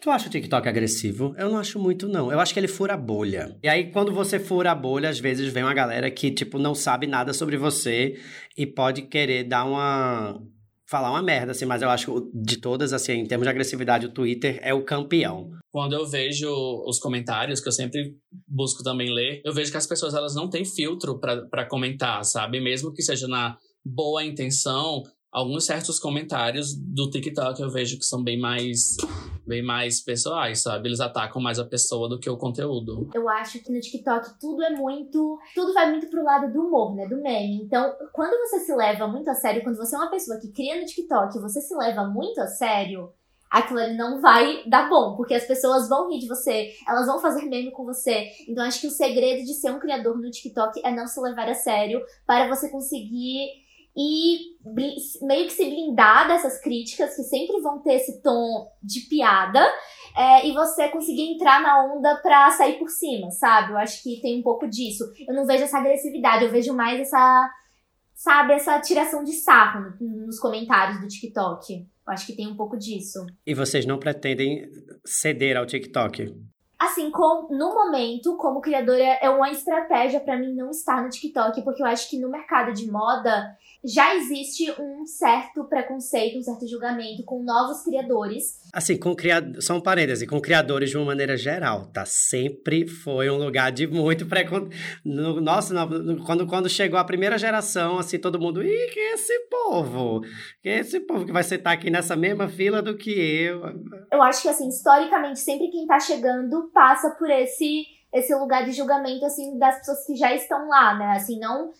A: Tu acha o TikTok agressivo? Eu não acho muito, não. Eu acho que ele fura a bolha. E aí, quando você fura a bolha, às vezes vem uma galera que, tipo, não sabe nada sobre você e pode querer dar uma falar uma merda, assim, mas eu acho que de todas, assim, em termos de agressividade, o Twitter é o campeão.
C: Quando eu vejo os comentários, que eu sempre busco também ler, eu vejo que as pessoas elas não têm filtro para comentar, sabe? Mesmo que seja na boa intenção, alguns certos comentários do TikTok eu vejo que são bem mais bem mais pessoais, sabe? Eles atacam mais a pessoa do que o conteúdo.
B: Eu acho que no TikTok tudo é muito. Tudo vai muito pro lado do humor, né? Do meme. Então, quando você se leva muito a sério, quando você é uma pessoa que cria no TikTok você se leva muito a sério, aquilo ali não vai dar bom, porque as pessoas vão rir de você, elas vão fazer meme com você. Então, acho que o segredo de ser um criador no TikTok é não se levar a sério para você conseguir e meio que se blindar dessas críticas que sempre vão ter esse tom de piada é, e você conseguir entrar na onda pra sair por cima, sabe? Eu acho que tem um pouco disso. Eu não vejo essa agressividade, eu vejo mais essa, sabe, essa tiração de sarro nos comentários do TikTok. Eu acho que tem um pouco disso.
A: E vocês não pretendem ceder ao TikTok?
B: Assim, com, no momento, como criadora, é uma estratégia para mim não estar no TikTok, porque eu acho que no mercado de moda já existe um certo preconceito, um certo julgamento com novos criadores.
A: Assim, com criadores, só um parêntese, com criadores de uma maneira geral, tá? Sempre foi um lugar de muito preconceito. No, nossa, no, quando, quando chegou a primeira geração, assim, todo mundo, ih, que é esse povo? Que é esse povo que vai sentar aqui nessa mesma fila do que eu?
B: Eu acho que, assim, historicamente, sempre quem tá chegando passa por esse esse lugar de julgamento, assim, das pessoas que já estão lá, né? Assim, não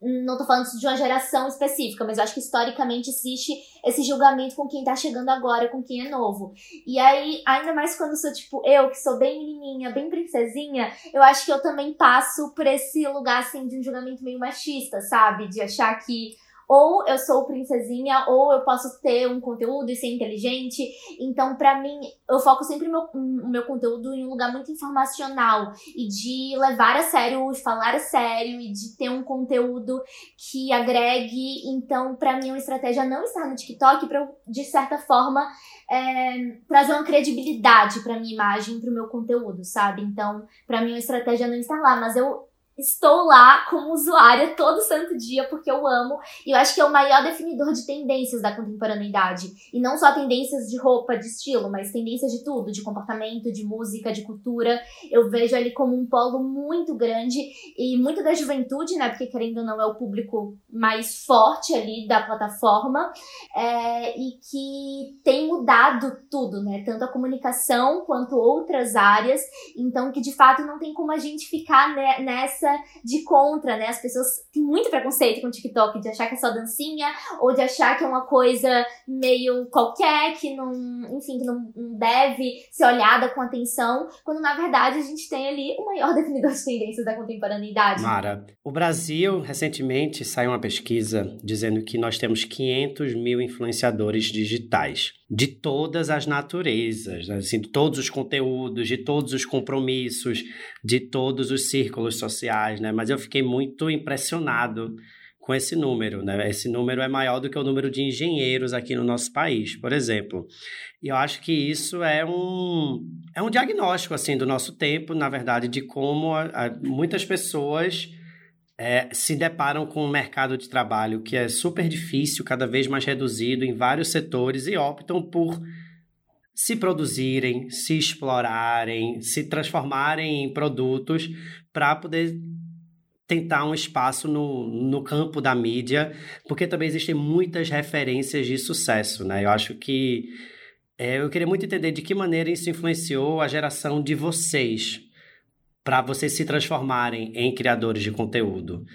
B: não tô falando de uma geração específica, mas eu acho que historicamente existe esse julgamento com quem tá chegando agora, com quem é novo. E aí, ainda mais quando sou, tipo, eu, que sou bem menininha, bem princesinha, eu acho que eu também passo por esse lugar, assim, de um julgamento meio machista, sabe? De achar que ou eu sou princesinha, ou eu posso ter um conteúdo e ser inteligente. Então, para mim, eu foco sempre o meu, o meu conteúdo em um lugar muito informacional e de levar a sério, de falar a sério e de ter um conteúdo que agregue. Então, para mim, é uma estratégia não estar no TikTok para de certa forma, é, trazer uma credibilidade para minha imagem, para o meu conteúdo, sabe? Então, para mim, é uma estratégia não estar lá, mas eu estou lá como usuária todo santo dia porque eu amo e eu acho que é o maior definidor de tendências da contemporaneidade e não só tendências de roupa, de estilo, mas tendências de tudo, de comportamento, de música, de cultura. Eu vejo ele como um polo muito grande e muito da juventude, né? Porque querendo ou não é o público mais forte ali da plataforma é, e que tem mudado tudo, né? Tanto a comunicação quanto outras áreas. Então que de fato não tem como a gente ficar nessa de contra, né? As pessoas têm muito preconceito com o TikTok, de achar que é só dancinha, ou de achar que é uma coisa meio qualquer, que não, enfim, que não, não deve ser olhada com atenção, quando na verdade a gente tem ali o maior definidor de tendências da contemporaneidade.
A: Mara, o Brasil recentemente saiu uma pesquisa dizendo que nós temos 500 mil influenciadores digitais de todas as naturezas, assim, de todos os conteúdos, de todos os compromissos, de todos os círculos sociais, né? Mas eu fiquei muito impressionado com esse número, né? Esse número é maior do que o número de engenheiros aqui no nosso país, por exemplo. E eu acho que isso é um, é um diagnóstico, assim, do nosso tempo, na verdade, de como a, a, muitas pessoas é, se deparam com um mercado de trabalho que é super difícil, cada vez mais reduzido em vários setores e optam por se produzirem, se explorarem, se transformarem em produtos para poder tentar um espaço no, no campo da mídia, porque também existem muitas referências de sucesso, né? Eu acho que é, eu queria muito entender de que maneira isso influenciou a geração de vocês para vocês se transformarem em criadores de conteúdo.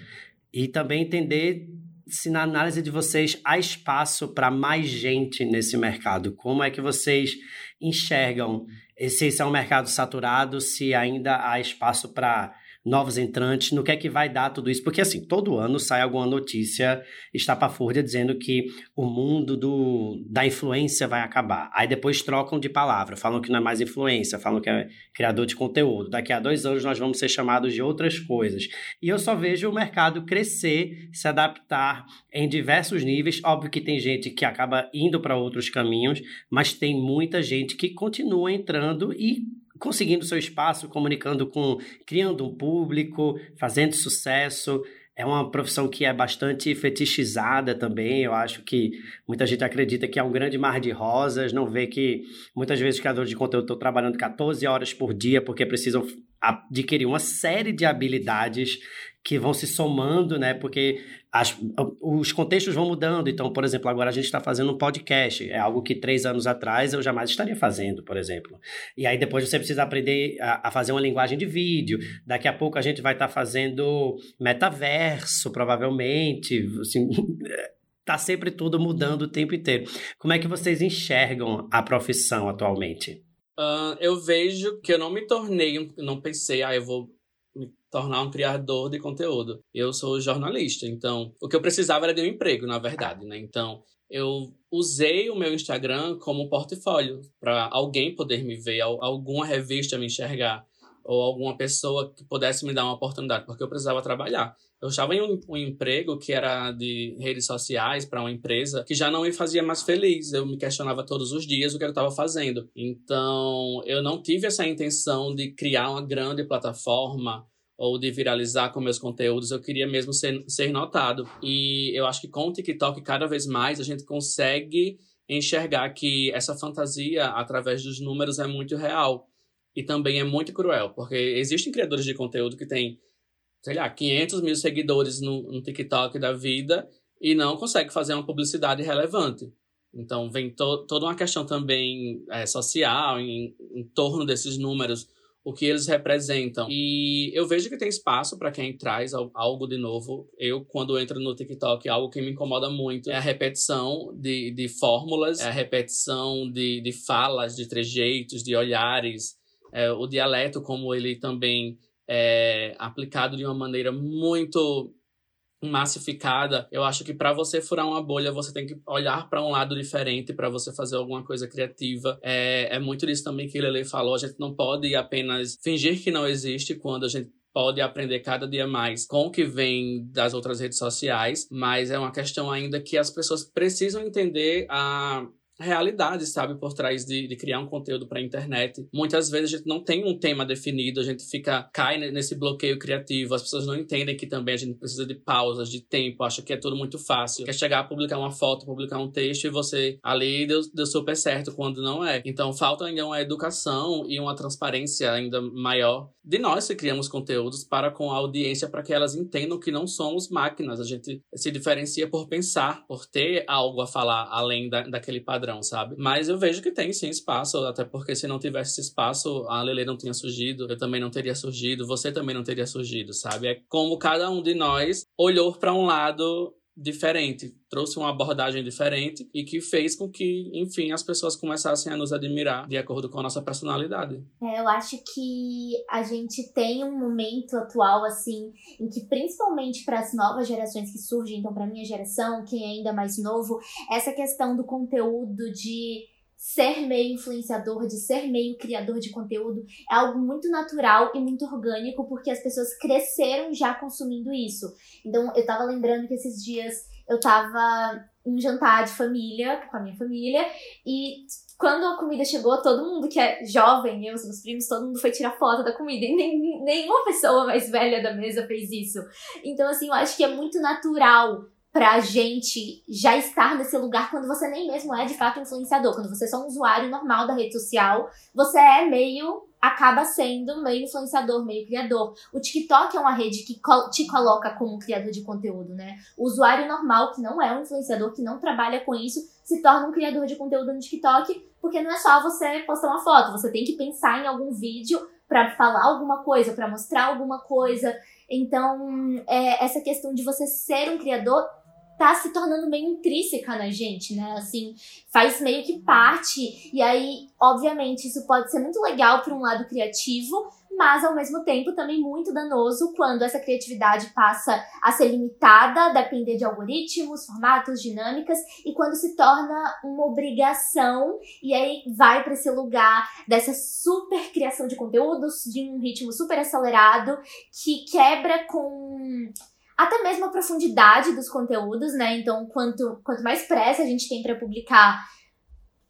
A: E também entender se na análise de vocês há espaço para mais gente nesse mercado. Como é que vocês enxergam se esse é um mercado saturado, se ainda há espaço para novos entrantes, no que é que vai dar tudo isso, porque assim, todo ano sai alguma notícia estapafúrdia dizendo que o mundo do, da influência vai acabar. Aí depois trocam de palavra, falam que não é mais influência, falam que é criador de conteúdo. Daqui a dois anos nós vamos ser chamados de outras coisas. E eu só vejo o mercado crescer, se adaptar em diversos níveis. Óbvio que tem gente que acaba indo para outros caminhos, mas tem muita gente que continua entrando e conseguindo seu espaço, comunicando com, criando um público, fazendo sucesso. É uma profissão que é bastante fetichizada também. Eu acho que muita gente acredita que é um grande mar de rosas, não vê que muitas vezes os criadores de conteúdo estão trabalhando 14 horas por dia porque precisam adquirir uma série de habilidades que vão se somando, né? Porque as, os contextos vão mudando. Então, por exemplo, agora a gente está fazendo um podcast. É algo que três anos atrás eu jamais estaria fazendo, por exemplo. E aí depois você precisa aprender a, a fazer uma linguagem de vídeo. Daqui a pouco a gente vai estar tá fazendo metaverso, provavelmente. Assim, tá sempre tudo mudando o tempo inteiro. Como é que vocês enxergam a profissão atualmente?
C: Uh, eu vejo que eu não me tornei, não pensei, ah, eu vou tornar um criador de conteúdo. Eu sou jornalista, então o que eu precisava era de um emprego, na verdade, né? Então eu usei o meu Instagram como portfólio para alguém poder me ver, alguma revista me enxergar ou alguma pessoa que pudesse me dar uma oportunidade, porque eu precisava trabalhar. Eu estava em um, um, emprego que era de redes sociais para uma empresa que já não me fazia mais feliz. Eu me questionava todos os dias o que eu estava fazendo. Então, eu não tive essa intenção de criar uma grande plataforma ou de viralizar com meus conteúdos, eu queria mesmo ser, ser notado. E eu acho que com o TikTok, cada vez mais, a gente consegue enxergar que essa fantasia, através dos números, é muito real. E também é muito cruel, porque existem criadores de conteúdo que têm, sei lá, 500 mil seguidores no, no TikTok da vida e não consegue fazer uma publicidade relevante. Então, vem to toda uma questão também é, social em, em torno desses números o que eles representam. E eu vejo que tem espaço para quem traz algo de novo. Eu, quando entro no TikTok, algo que me incomoda muito é a repetição de, de fórmulas, é a repetição de, de falas, de trejeitos, de olhares, é, o dialeto, como ele também é aplicado de uma maneira muito massificada, eu acho que para você furar uma bolha, você tem que olhar para um lado diferente para você fazer alguma coisa criativa. É, é muito disso também que Lele falou. A gente não pode apenas fingir que não existe quando a gente pode aprender cada dia mais com o que vem das outras redes sociais, mas é uma questão ainda que as pessoas precisam entender a realidade, sabe, por trás de, de criar um conteúdo para a internet. Muitas vezes a gente não tem um tema definido, a gente fica cai nesse bloqueio criativo, as pessoas não entendem que também a gente precisa de pausas, de tempo, acha que é tudo muito fácil. Quer chegar a publicar uma foto, publicar um texto e você ali deu, deu super certo quando não é. Então falta ainda uma educação e uma transparência ainda maior de nós que criamos conteúdos para com a audiência para que elas entendam que não somos máquinas, a gente se diferencia por pensar, por ter algo a falar além da, daquele padrão padrão, sabe? Mas eu vejo que tem sim espaço, até porque se não tivesse esse espaço, a Lele não tinha surgido, eu também não teria surgido, você também não teria surgido, sabe? É como cada um de nós olhou para um lado diferente, trouxe uma abordagem diferente e que fez com que, enfim, as pessoas começassem a nos admirar de acordo com a nossa personalidade.
B: É, eu acho que a gente tem um momento atual assim em que principalmente para as novas gerações que surgem, então para minha geração, quem é ainda mais novo, essa questão do conteúdo de ser meio influenciador, de ser meio criador de conteúdo, é algo muito natural e muito orgânico, porque as pessoas cresceram já consumindo isso. Então, eu tava lembrando que esses dias eu tava em um jantar de família, com a minha família, e quando a comida chegou, todo mundo que é jovem, eu, os meus primos, todo mundo foi tirar foto da comida. E nem, nenhuma pessoa mais velha da mesa fez isso. Então, assim, eu acho que é muito natural pra gente já estar nesse lugar quando você nem mesmo é de fato influenciador. Quando você é só um usuário normal da rede social, você é meio. acaba sendo meio influenciador, meio criador. O TikTok é uma rede que te coloca como criador de conteúdo, né? O usuário normal, que não é um influenciador, que não trabalha com isso, se torna um criador de conteúdo no TikTok, porque não é só você postar uma foto, você tem que pensar em algum vídeo para falar alguma coisa, para mostrar alguma coisa. Então, é, essa questão de você ser um criador tá se tornando meio intrínseca na gente, né? Assim, faz meio que parte. E aí, obviamente, isso pode ser muito legal para um lado criativo, mas ao mesmo tempo também muito danoso quando essa criatividade passa a ser limitada, a depender de algoritmos, formatos, dinâmicas e quando se torna uma obrigação e aí vai para esse lugar dessa super criação de conteúdos de um ritmo super acelerado que quebra com até mesmo a profundidade dos conteúdos, né? Então, quanto, quanto mais pressa a gente tem para publicar,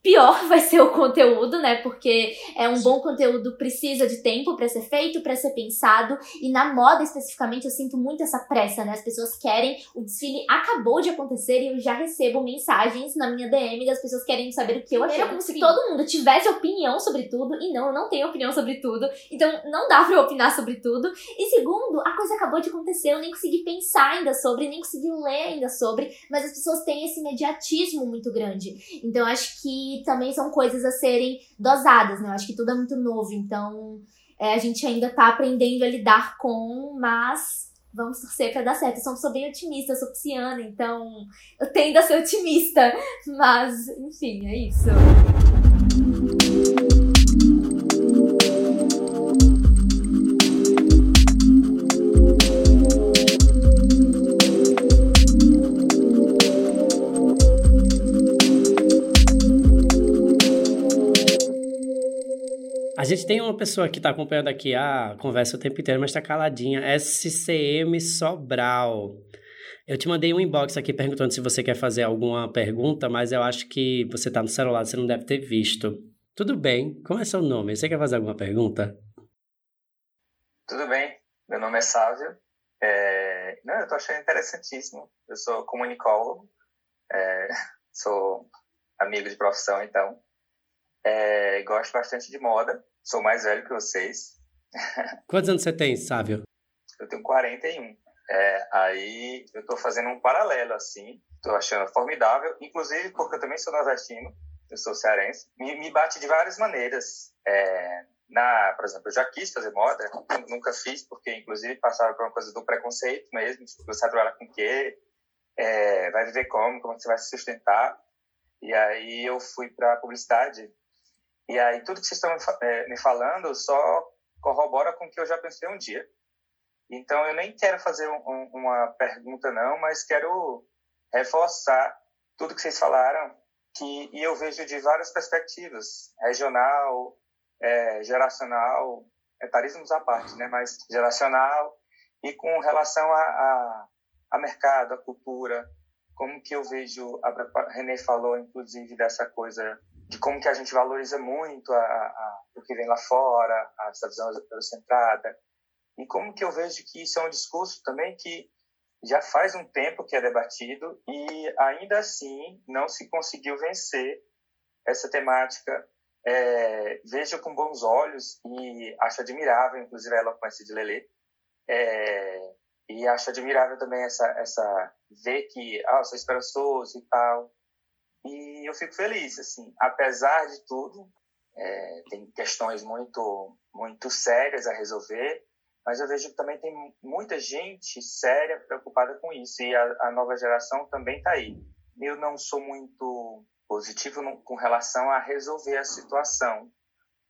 B: pior vai ser o conteúdo, né? Porque é um bom conteúdo precisa de tempo para ser feito, para ser pensado, e na moda especificamente eu sinto muito essa pressa, né? As pessoas querem, o desfile acabou de acontecer e eu já recebo mensagens na minha DM das pessoas querendo saber o que eu achei, como se todo mundo tivesse opinião sobre tudo, e não, eu não tenho opinião sobre tudo, então não dá para opinar sobre tudo. E segundo, a coisa acabou de acontecer, eu nem consegui pensar ainda sobre, nem consegui ler ainda sobre, mas as pessoas têm esse imediatismo muito grande. Então acho que também são coisas a serem dosadas, né? Eu acho que tudo é muito novo, então é, a gente ainda tá aprendendo a lidar com, mas vamos torcer para dar certo. Eu sou, bem otimista, sou pisciana, então eu tendo a ser otimista, mas enfim, é isso.
A: Gente tem uma pessoa que está acompanhando aqui a conversa o tempo inteiro, mas está caladinha. SCM Sobral. Eu te mandei um inbox aqui perguntando se você quer fazer alguma pergunta, mas eu acho que você está no celular, você não deve ter visto. Tudo bem, como é seu nome? Você quer fazer alguma pergunta?
D: Tudo bem, meu nome é Sávio. É... Não, eu estou achando interessantíssimo. Eu sou comunicólogo, é... sou amigo de profissão, então. É... Gosto bastante de moda. Sou mais velho que vocês.
A: Quantos anos você tem, Sávio?
D: Eu tenho 41. É, aí eu estou fazendo um paralelo, assim. Estou achando formidável, inclusive porque eu também sou nordestino, eu sou cearense. Me, me bate de várias maneiras. É, na, por exemplo, eu já quis fazer moda, nunca fiz, porque inclusive passava por uma coisa do preconceito mesmo, tipo, você vai trabalhar com o quê? É, vai viver como? Como você vai se sustentar? E aí eu fui para publicidade e aí tudo que vocês estão me falando só corrobora com o que eu já pensei um dia. Então eu nem quero fazer um, uma pergunta não, mas quero reforçar tudo que vocês falaram que e eu vejo de várias perspectivas, regional, é, geracional, etarismos à parte, né? Mas geracional e com relação a, a, a mercado, a cultura, como que eu vejo a Renê falou inclusive dessa coisa de como que a gente valoriza muito a, a, o que vem lá fora, a essa visão eurocentrada, e como que eu vejo que isso é um discurso também que já faz um tempo que é debatido e ainda assim não se conseguiu vencer essa temática. É, vejo com bons olhos e acho admirável, inclusive, a eloquência de Lelê. É, e acho admirável também essa, essa ver que, ah, eu sou esperançoso e tal. E eu fico feliz, assim, apesar de tudo, é, tem questões muito, muito sérias a resolver, mas eu vejo que também tem muita gente séria preocupada com isso, e a, a nova geração também está aí. Eu não sou muito positivo no, com relação a resolver a situação,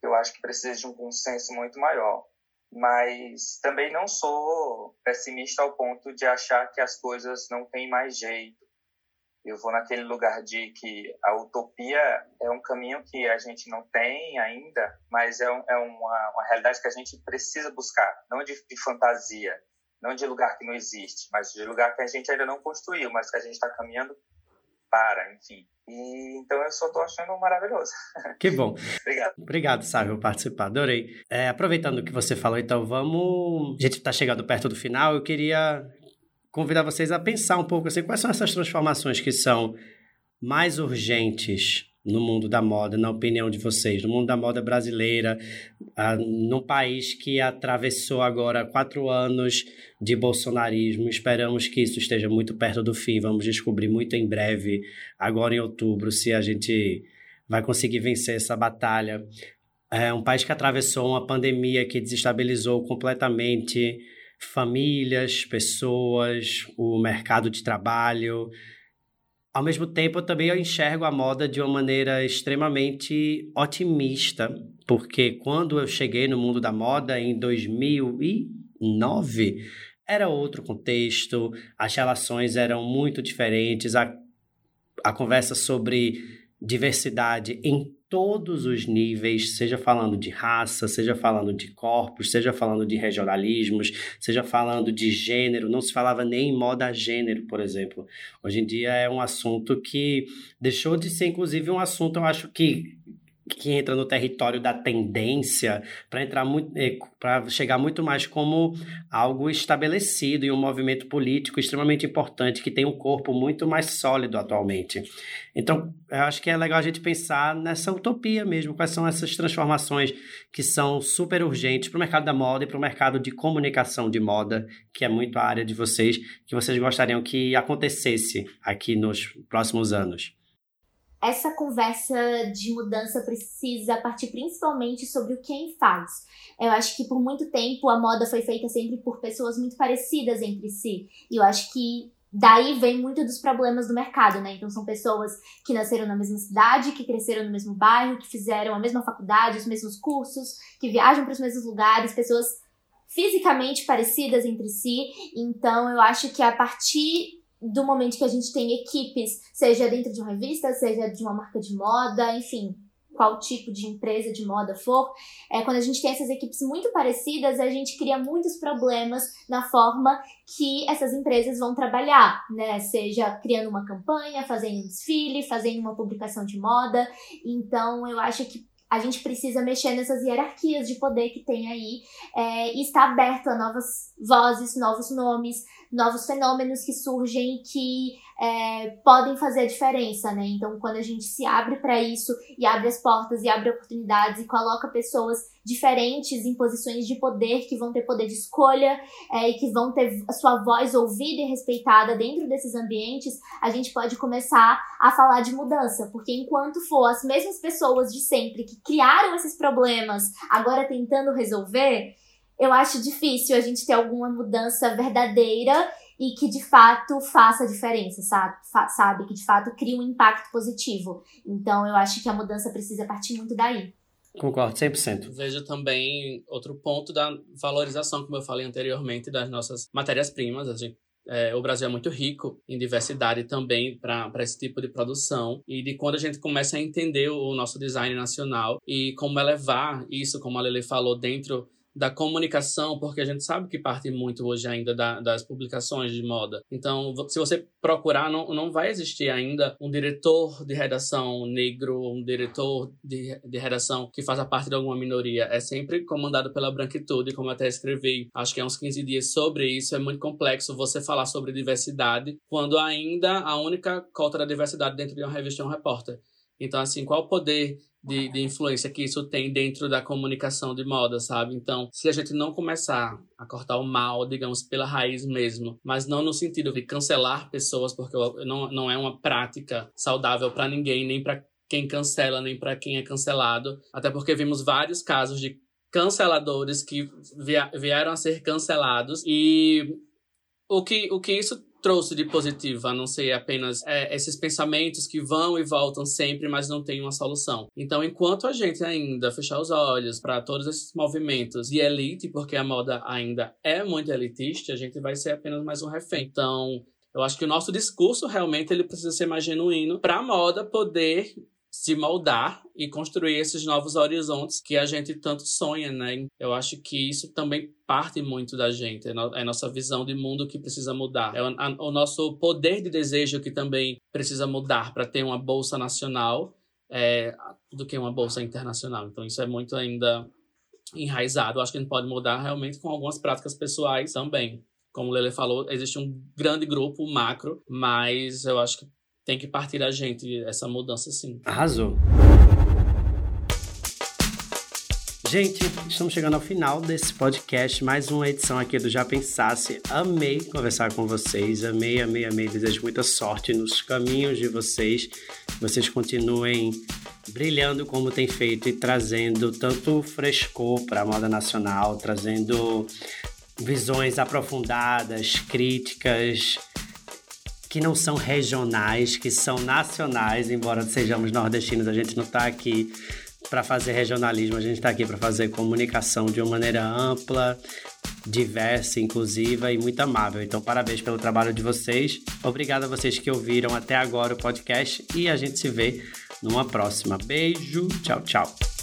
D: eu acho que precisa de um consenso muito maior, mas também não sou pessimista ao ponto de achar que as coisas não têm mais jeito, eu vou naquele lugar de que a utopia é um caminho que a gente não tem ainda, mas é, um, é uma, uma, realidade que a gente precisa buscar, não de, de, fantasia, não de lugar que não existe, mas de lugar que a gente ainda não construiu, mas que a gente está caminhando para, enfim. E, então eu só estou achando maravilhoso.
A: Que bom.
D: Obrigado.
A: Obrigado, Sávio, por participar. Adorei. É, aproveitando o que você falou, então vamos. A gente está chegando perto do final. Eu queria convidar vocês a pensar um pouco assim, quais são essas transformações que são mais urgentes no mundo da moda, na opinião de vocês, no mundo da moda brasileira, ah, num país que atravessou agora quatro anos de bolsonarismo. Esperamos que isso esteja muito perto do fim. Vamos descobrir muito em breve, agora em outubro, se a gente vai conseguir vencer essa batalha. É um país que atravessou uma pandemia que desestabilizou completamente famílias, pessoas, o mercado de trabalho. Ao mesmo tempo, eu também enxergo a moda de uma maneira extremamente otimista, porque quando eu cheguei no mundo da moda em 2009, era outro contexto, as relações eram muito diferentes, a, a conversa sobre diversidade em todos os níveis, seja falando de raça, seja falando de corpos, seja falando de regionalismos, seja falando de gênero, não se falava nem em moda gênero, por exemplo. Hoje em dia é um assunto que deixou de ser, inclusive, um assunto, eu acho que que entra no território da tendência para entrar muito eh, para chegar muito mais como algo estabelecido e um movimento político extremamente importante que tem um corpo muito mais sólido atualmente. Então, eu acho que é legal a gente pensar nessa utopia mesmo, quais são essas transformações que são super urgentes para o mercado da moda e para o mercado de comunicação de moda, que é muito a área de vocês, que vocês gostariam que acontecesse aqui nos próximos anos
B: essa conversa de mudança precisa partir principalmente sobre o quem faz. Eu acho que por muito tempo a moda foi feita sempre por pessoas muito parecidas entre si. E eu acho que daí vem muito dos problemas do mercado, né? Então são pessoas que nasceram na mesma cidade, que cresceram no mesmo bairro, que fizeram a mesma faculdade, os mesmos cursos, que viajam para os mesmos lugares, pessoas fisicamente parecidas entre si. Então eu acho que a partir do momento que a gente tem equipes, seja dentro de uma revista, seja de uma marca de moda, enfim, qual tipo de empresa de moda for, é, quando a gente tem essas equipes muito parecidas, a gente cria muitos problemas na forma que essas empresas vão trabalhar, né? Seja criando uma campanha, fazendo um desfile, fazendo uma publicação de moda. Então, eu acho que a gente precisa mexer nessas hierarquias de poder que tem aí é, e estar aberto a novas vozes, novos nomes, novos fenômenos que surgem que é, podem fazer a diferença, né? Então, quando a gente se abre para isso e abre as portas e abre oportunidades e coloca pessoas diferentes em posições de poder que vão ter poder de escolha é, e que vão ter a sua voz ouvida e respeitada dentro desses ambientes, a gente pode começar a falar de mudança, porque enquanto for as mesmas pessoas de sempre que criaram esses problemas agora tentando resolver, eu acho difícil a gente ter alguma mudança verdadeira e que de fato faça a diferença, sabe? Fa sabe? Que de fato crie um impacto positivo. Então eu acho que a mudança precisa partir muito daí.
A: Concordo, 100%.
C: Vejo também outro ponto da valorização, como eu falei anteriormente, das nossas matérias-primas. É, o Brasil é muito rico em diversidade também para esse tipo de produção e de quando a gente começa a entender o nosso design nacional e como elevar isso, como a Lele falou, dentro da comunicação, porque a gente sabe que parte muito hoje ainda da, das publicações de moda. Então, se você procurar, não, não vai existir ainda um diretor de redação negro, um diretor de, de redação que faça parte de alguma minoria. É sempre comandado pela branquitude, como até escrevi, acho que há uns 15 dias sobre isso. É muito complexo você falar sobre diversidade quando ainda a única cota da diversidade dentro de uma revista é um repórter. Então, assim, qual o poder de, de influência que isso tem dentro da comunicação de moda, sabe? Então, se a gente não começar a cortar o mal, digamos, pela raiz mesmo, mas não no sentido de cancelar pessoas, porque não, não é uma prática saudável para ninguém, nem para quem cancela, nem para quem é cancelado, até porque vimos vários casos de canceladores que vieram a ser cancelados e o que, o que isso trouxe de positivo, a não ser apenas é, esses pensamentos que vão e voltam sempre, mas não tem uma solução. Então, enquanto a gente ainda fechar os olhos para todos esses movimentos de elite, porque a moda ainda é muito elitista, a gente vai ser apenas mais um refém. Então, Eu acho que o nosso discurso realmente ele precisa ser mais genuíno para a moda poder se moldar e construir esses novos horizontes que a gente tanto sonha, né? Eu acho que isso também parte muito da gente, é, é a nossa visão de mundo que precisa mudar, é o nosso poder de desejo que também precisa mudar para ter uma bolsa nacional é, do que uma bolsa internacional. Então isso é muito ainda enraizado. Eu acho que a gente pode mudar realmente com algumas práticas pessoais também. Como o Lele falou, existe um grande grupo macro, mas eu acho que tem que partir da gente essa mudança sim.
A: Arrasou. Gente, estamos chegando ao final desse podcast, mais uma edição aqui do Já Pensasse. Amei conversar com vocês, amei, amei, amei. Desejo muita sorte nos caminhos de vocês. Vocês continuem brilhando como tem feito e trazendo tanto frescor para a moda nacional, trazendo visões aprofundadas, críticas, que não são regionais, que são nacionais, embora sejamos nordestinos, a gente não está aqui para fazer regionalismo, a gente está aqui para fazer comunicação de uma maneira ampla, diversa, inclusiva e muito amável. Então, parabéns pelo trabalho de vocês. Obrigado a vocês que ouviram até agora o podcast e a gente se vê numa próxima. Beijo, tchau, tchau.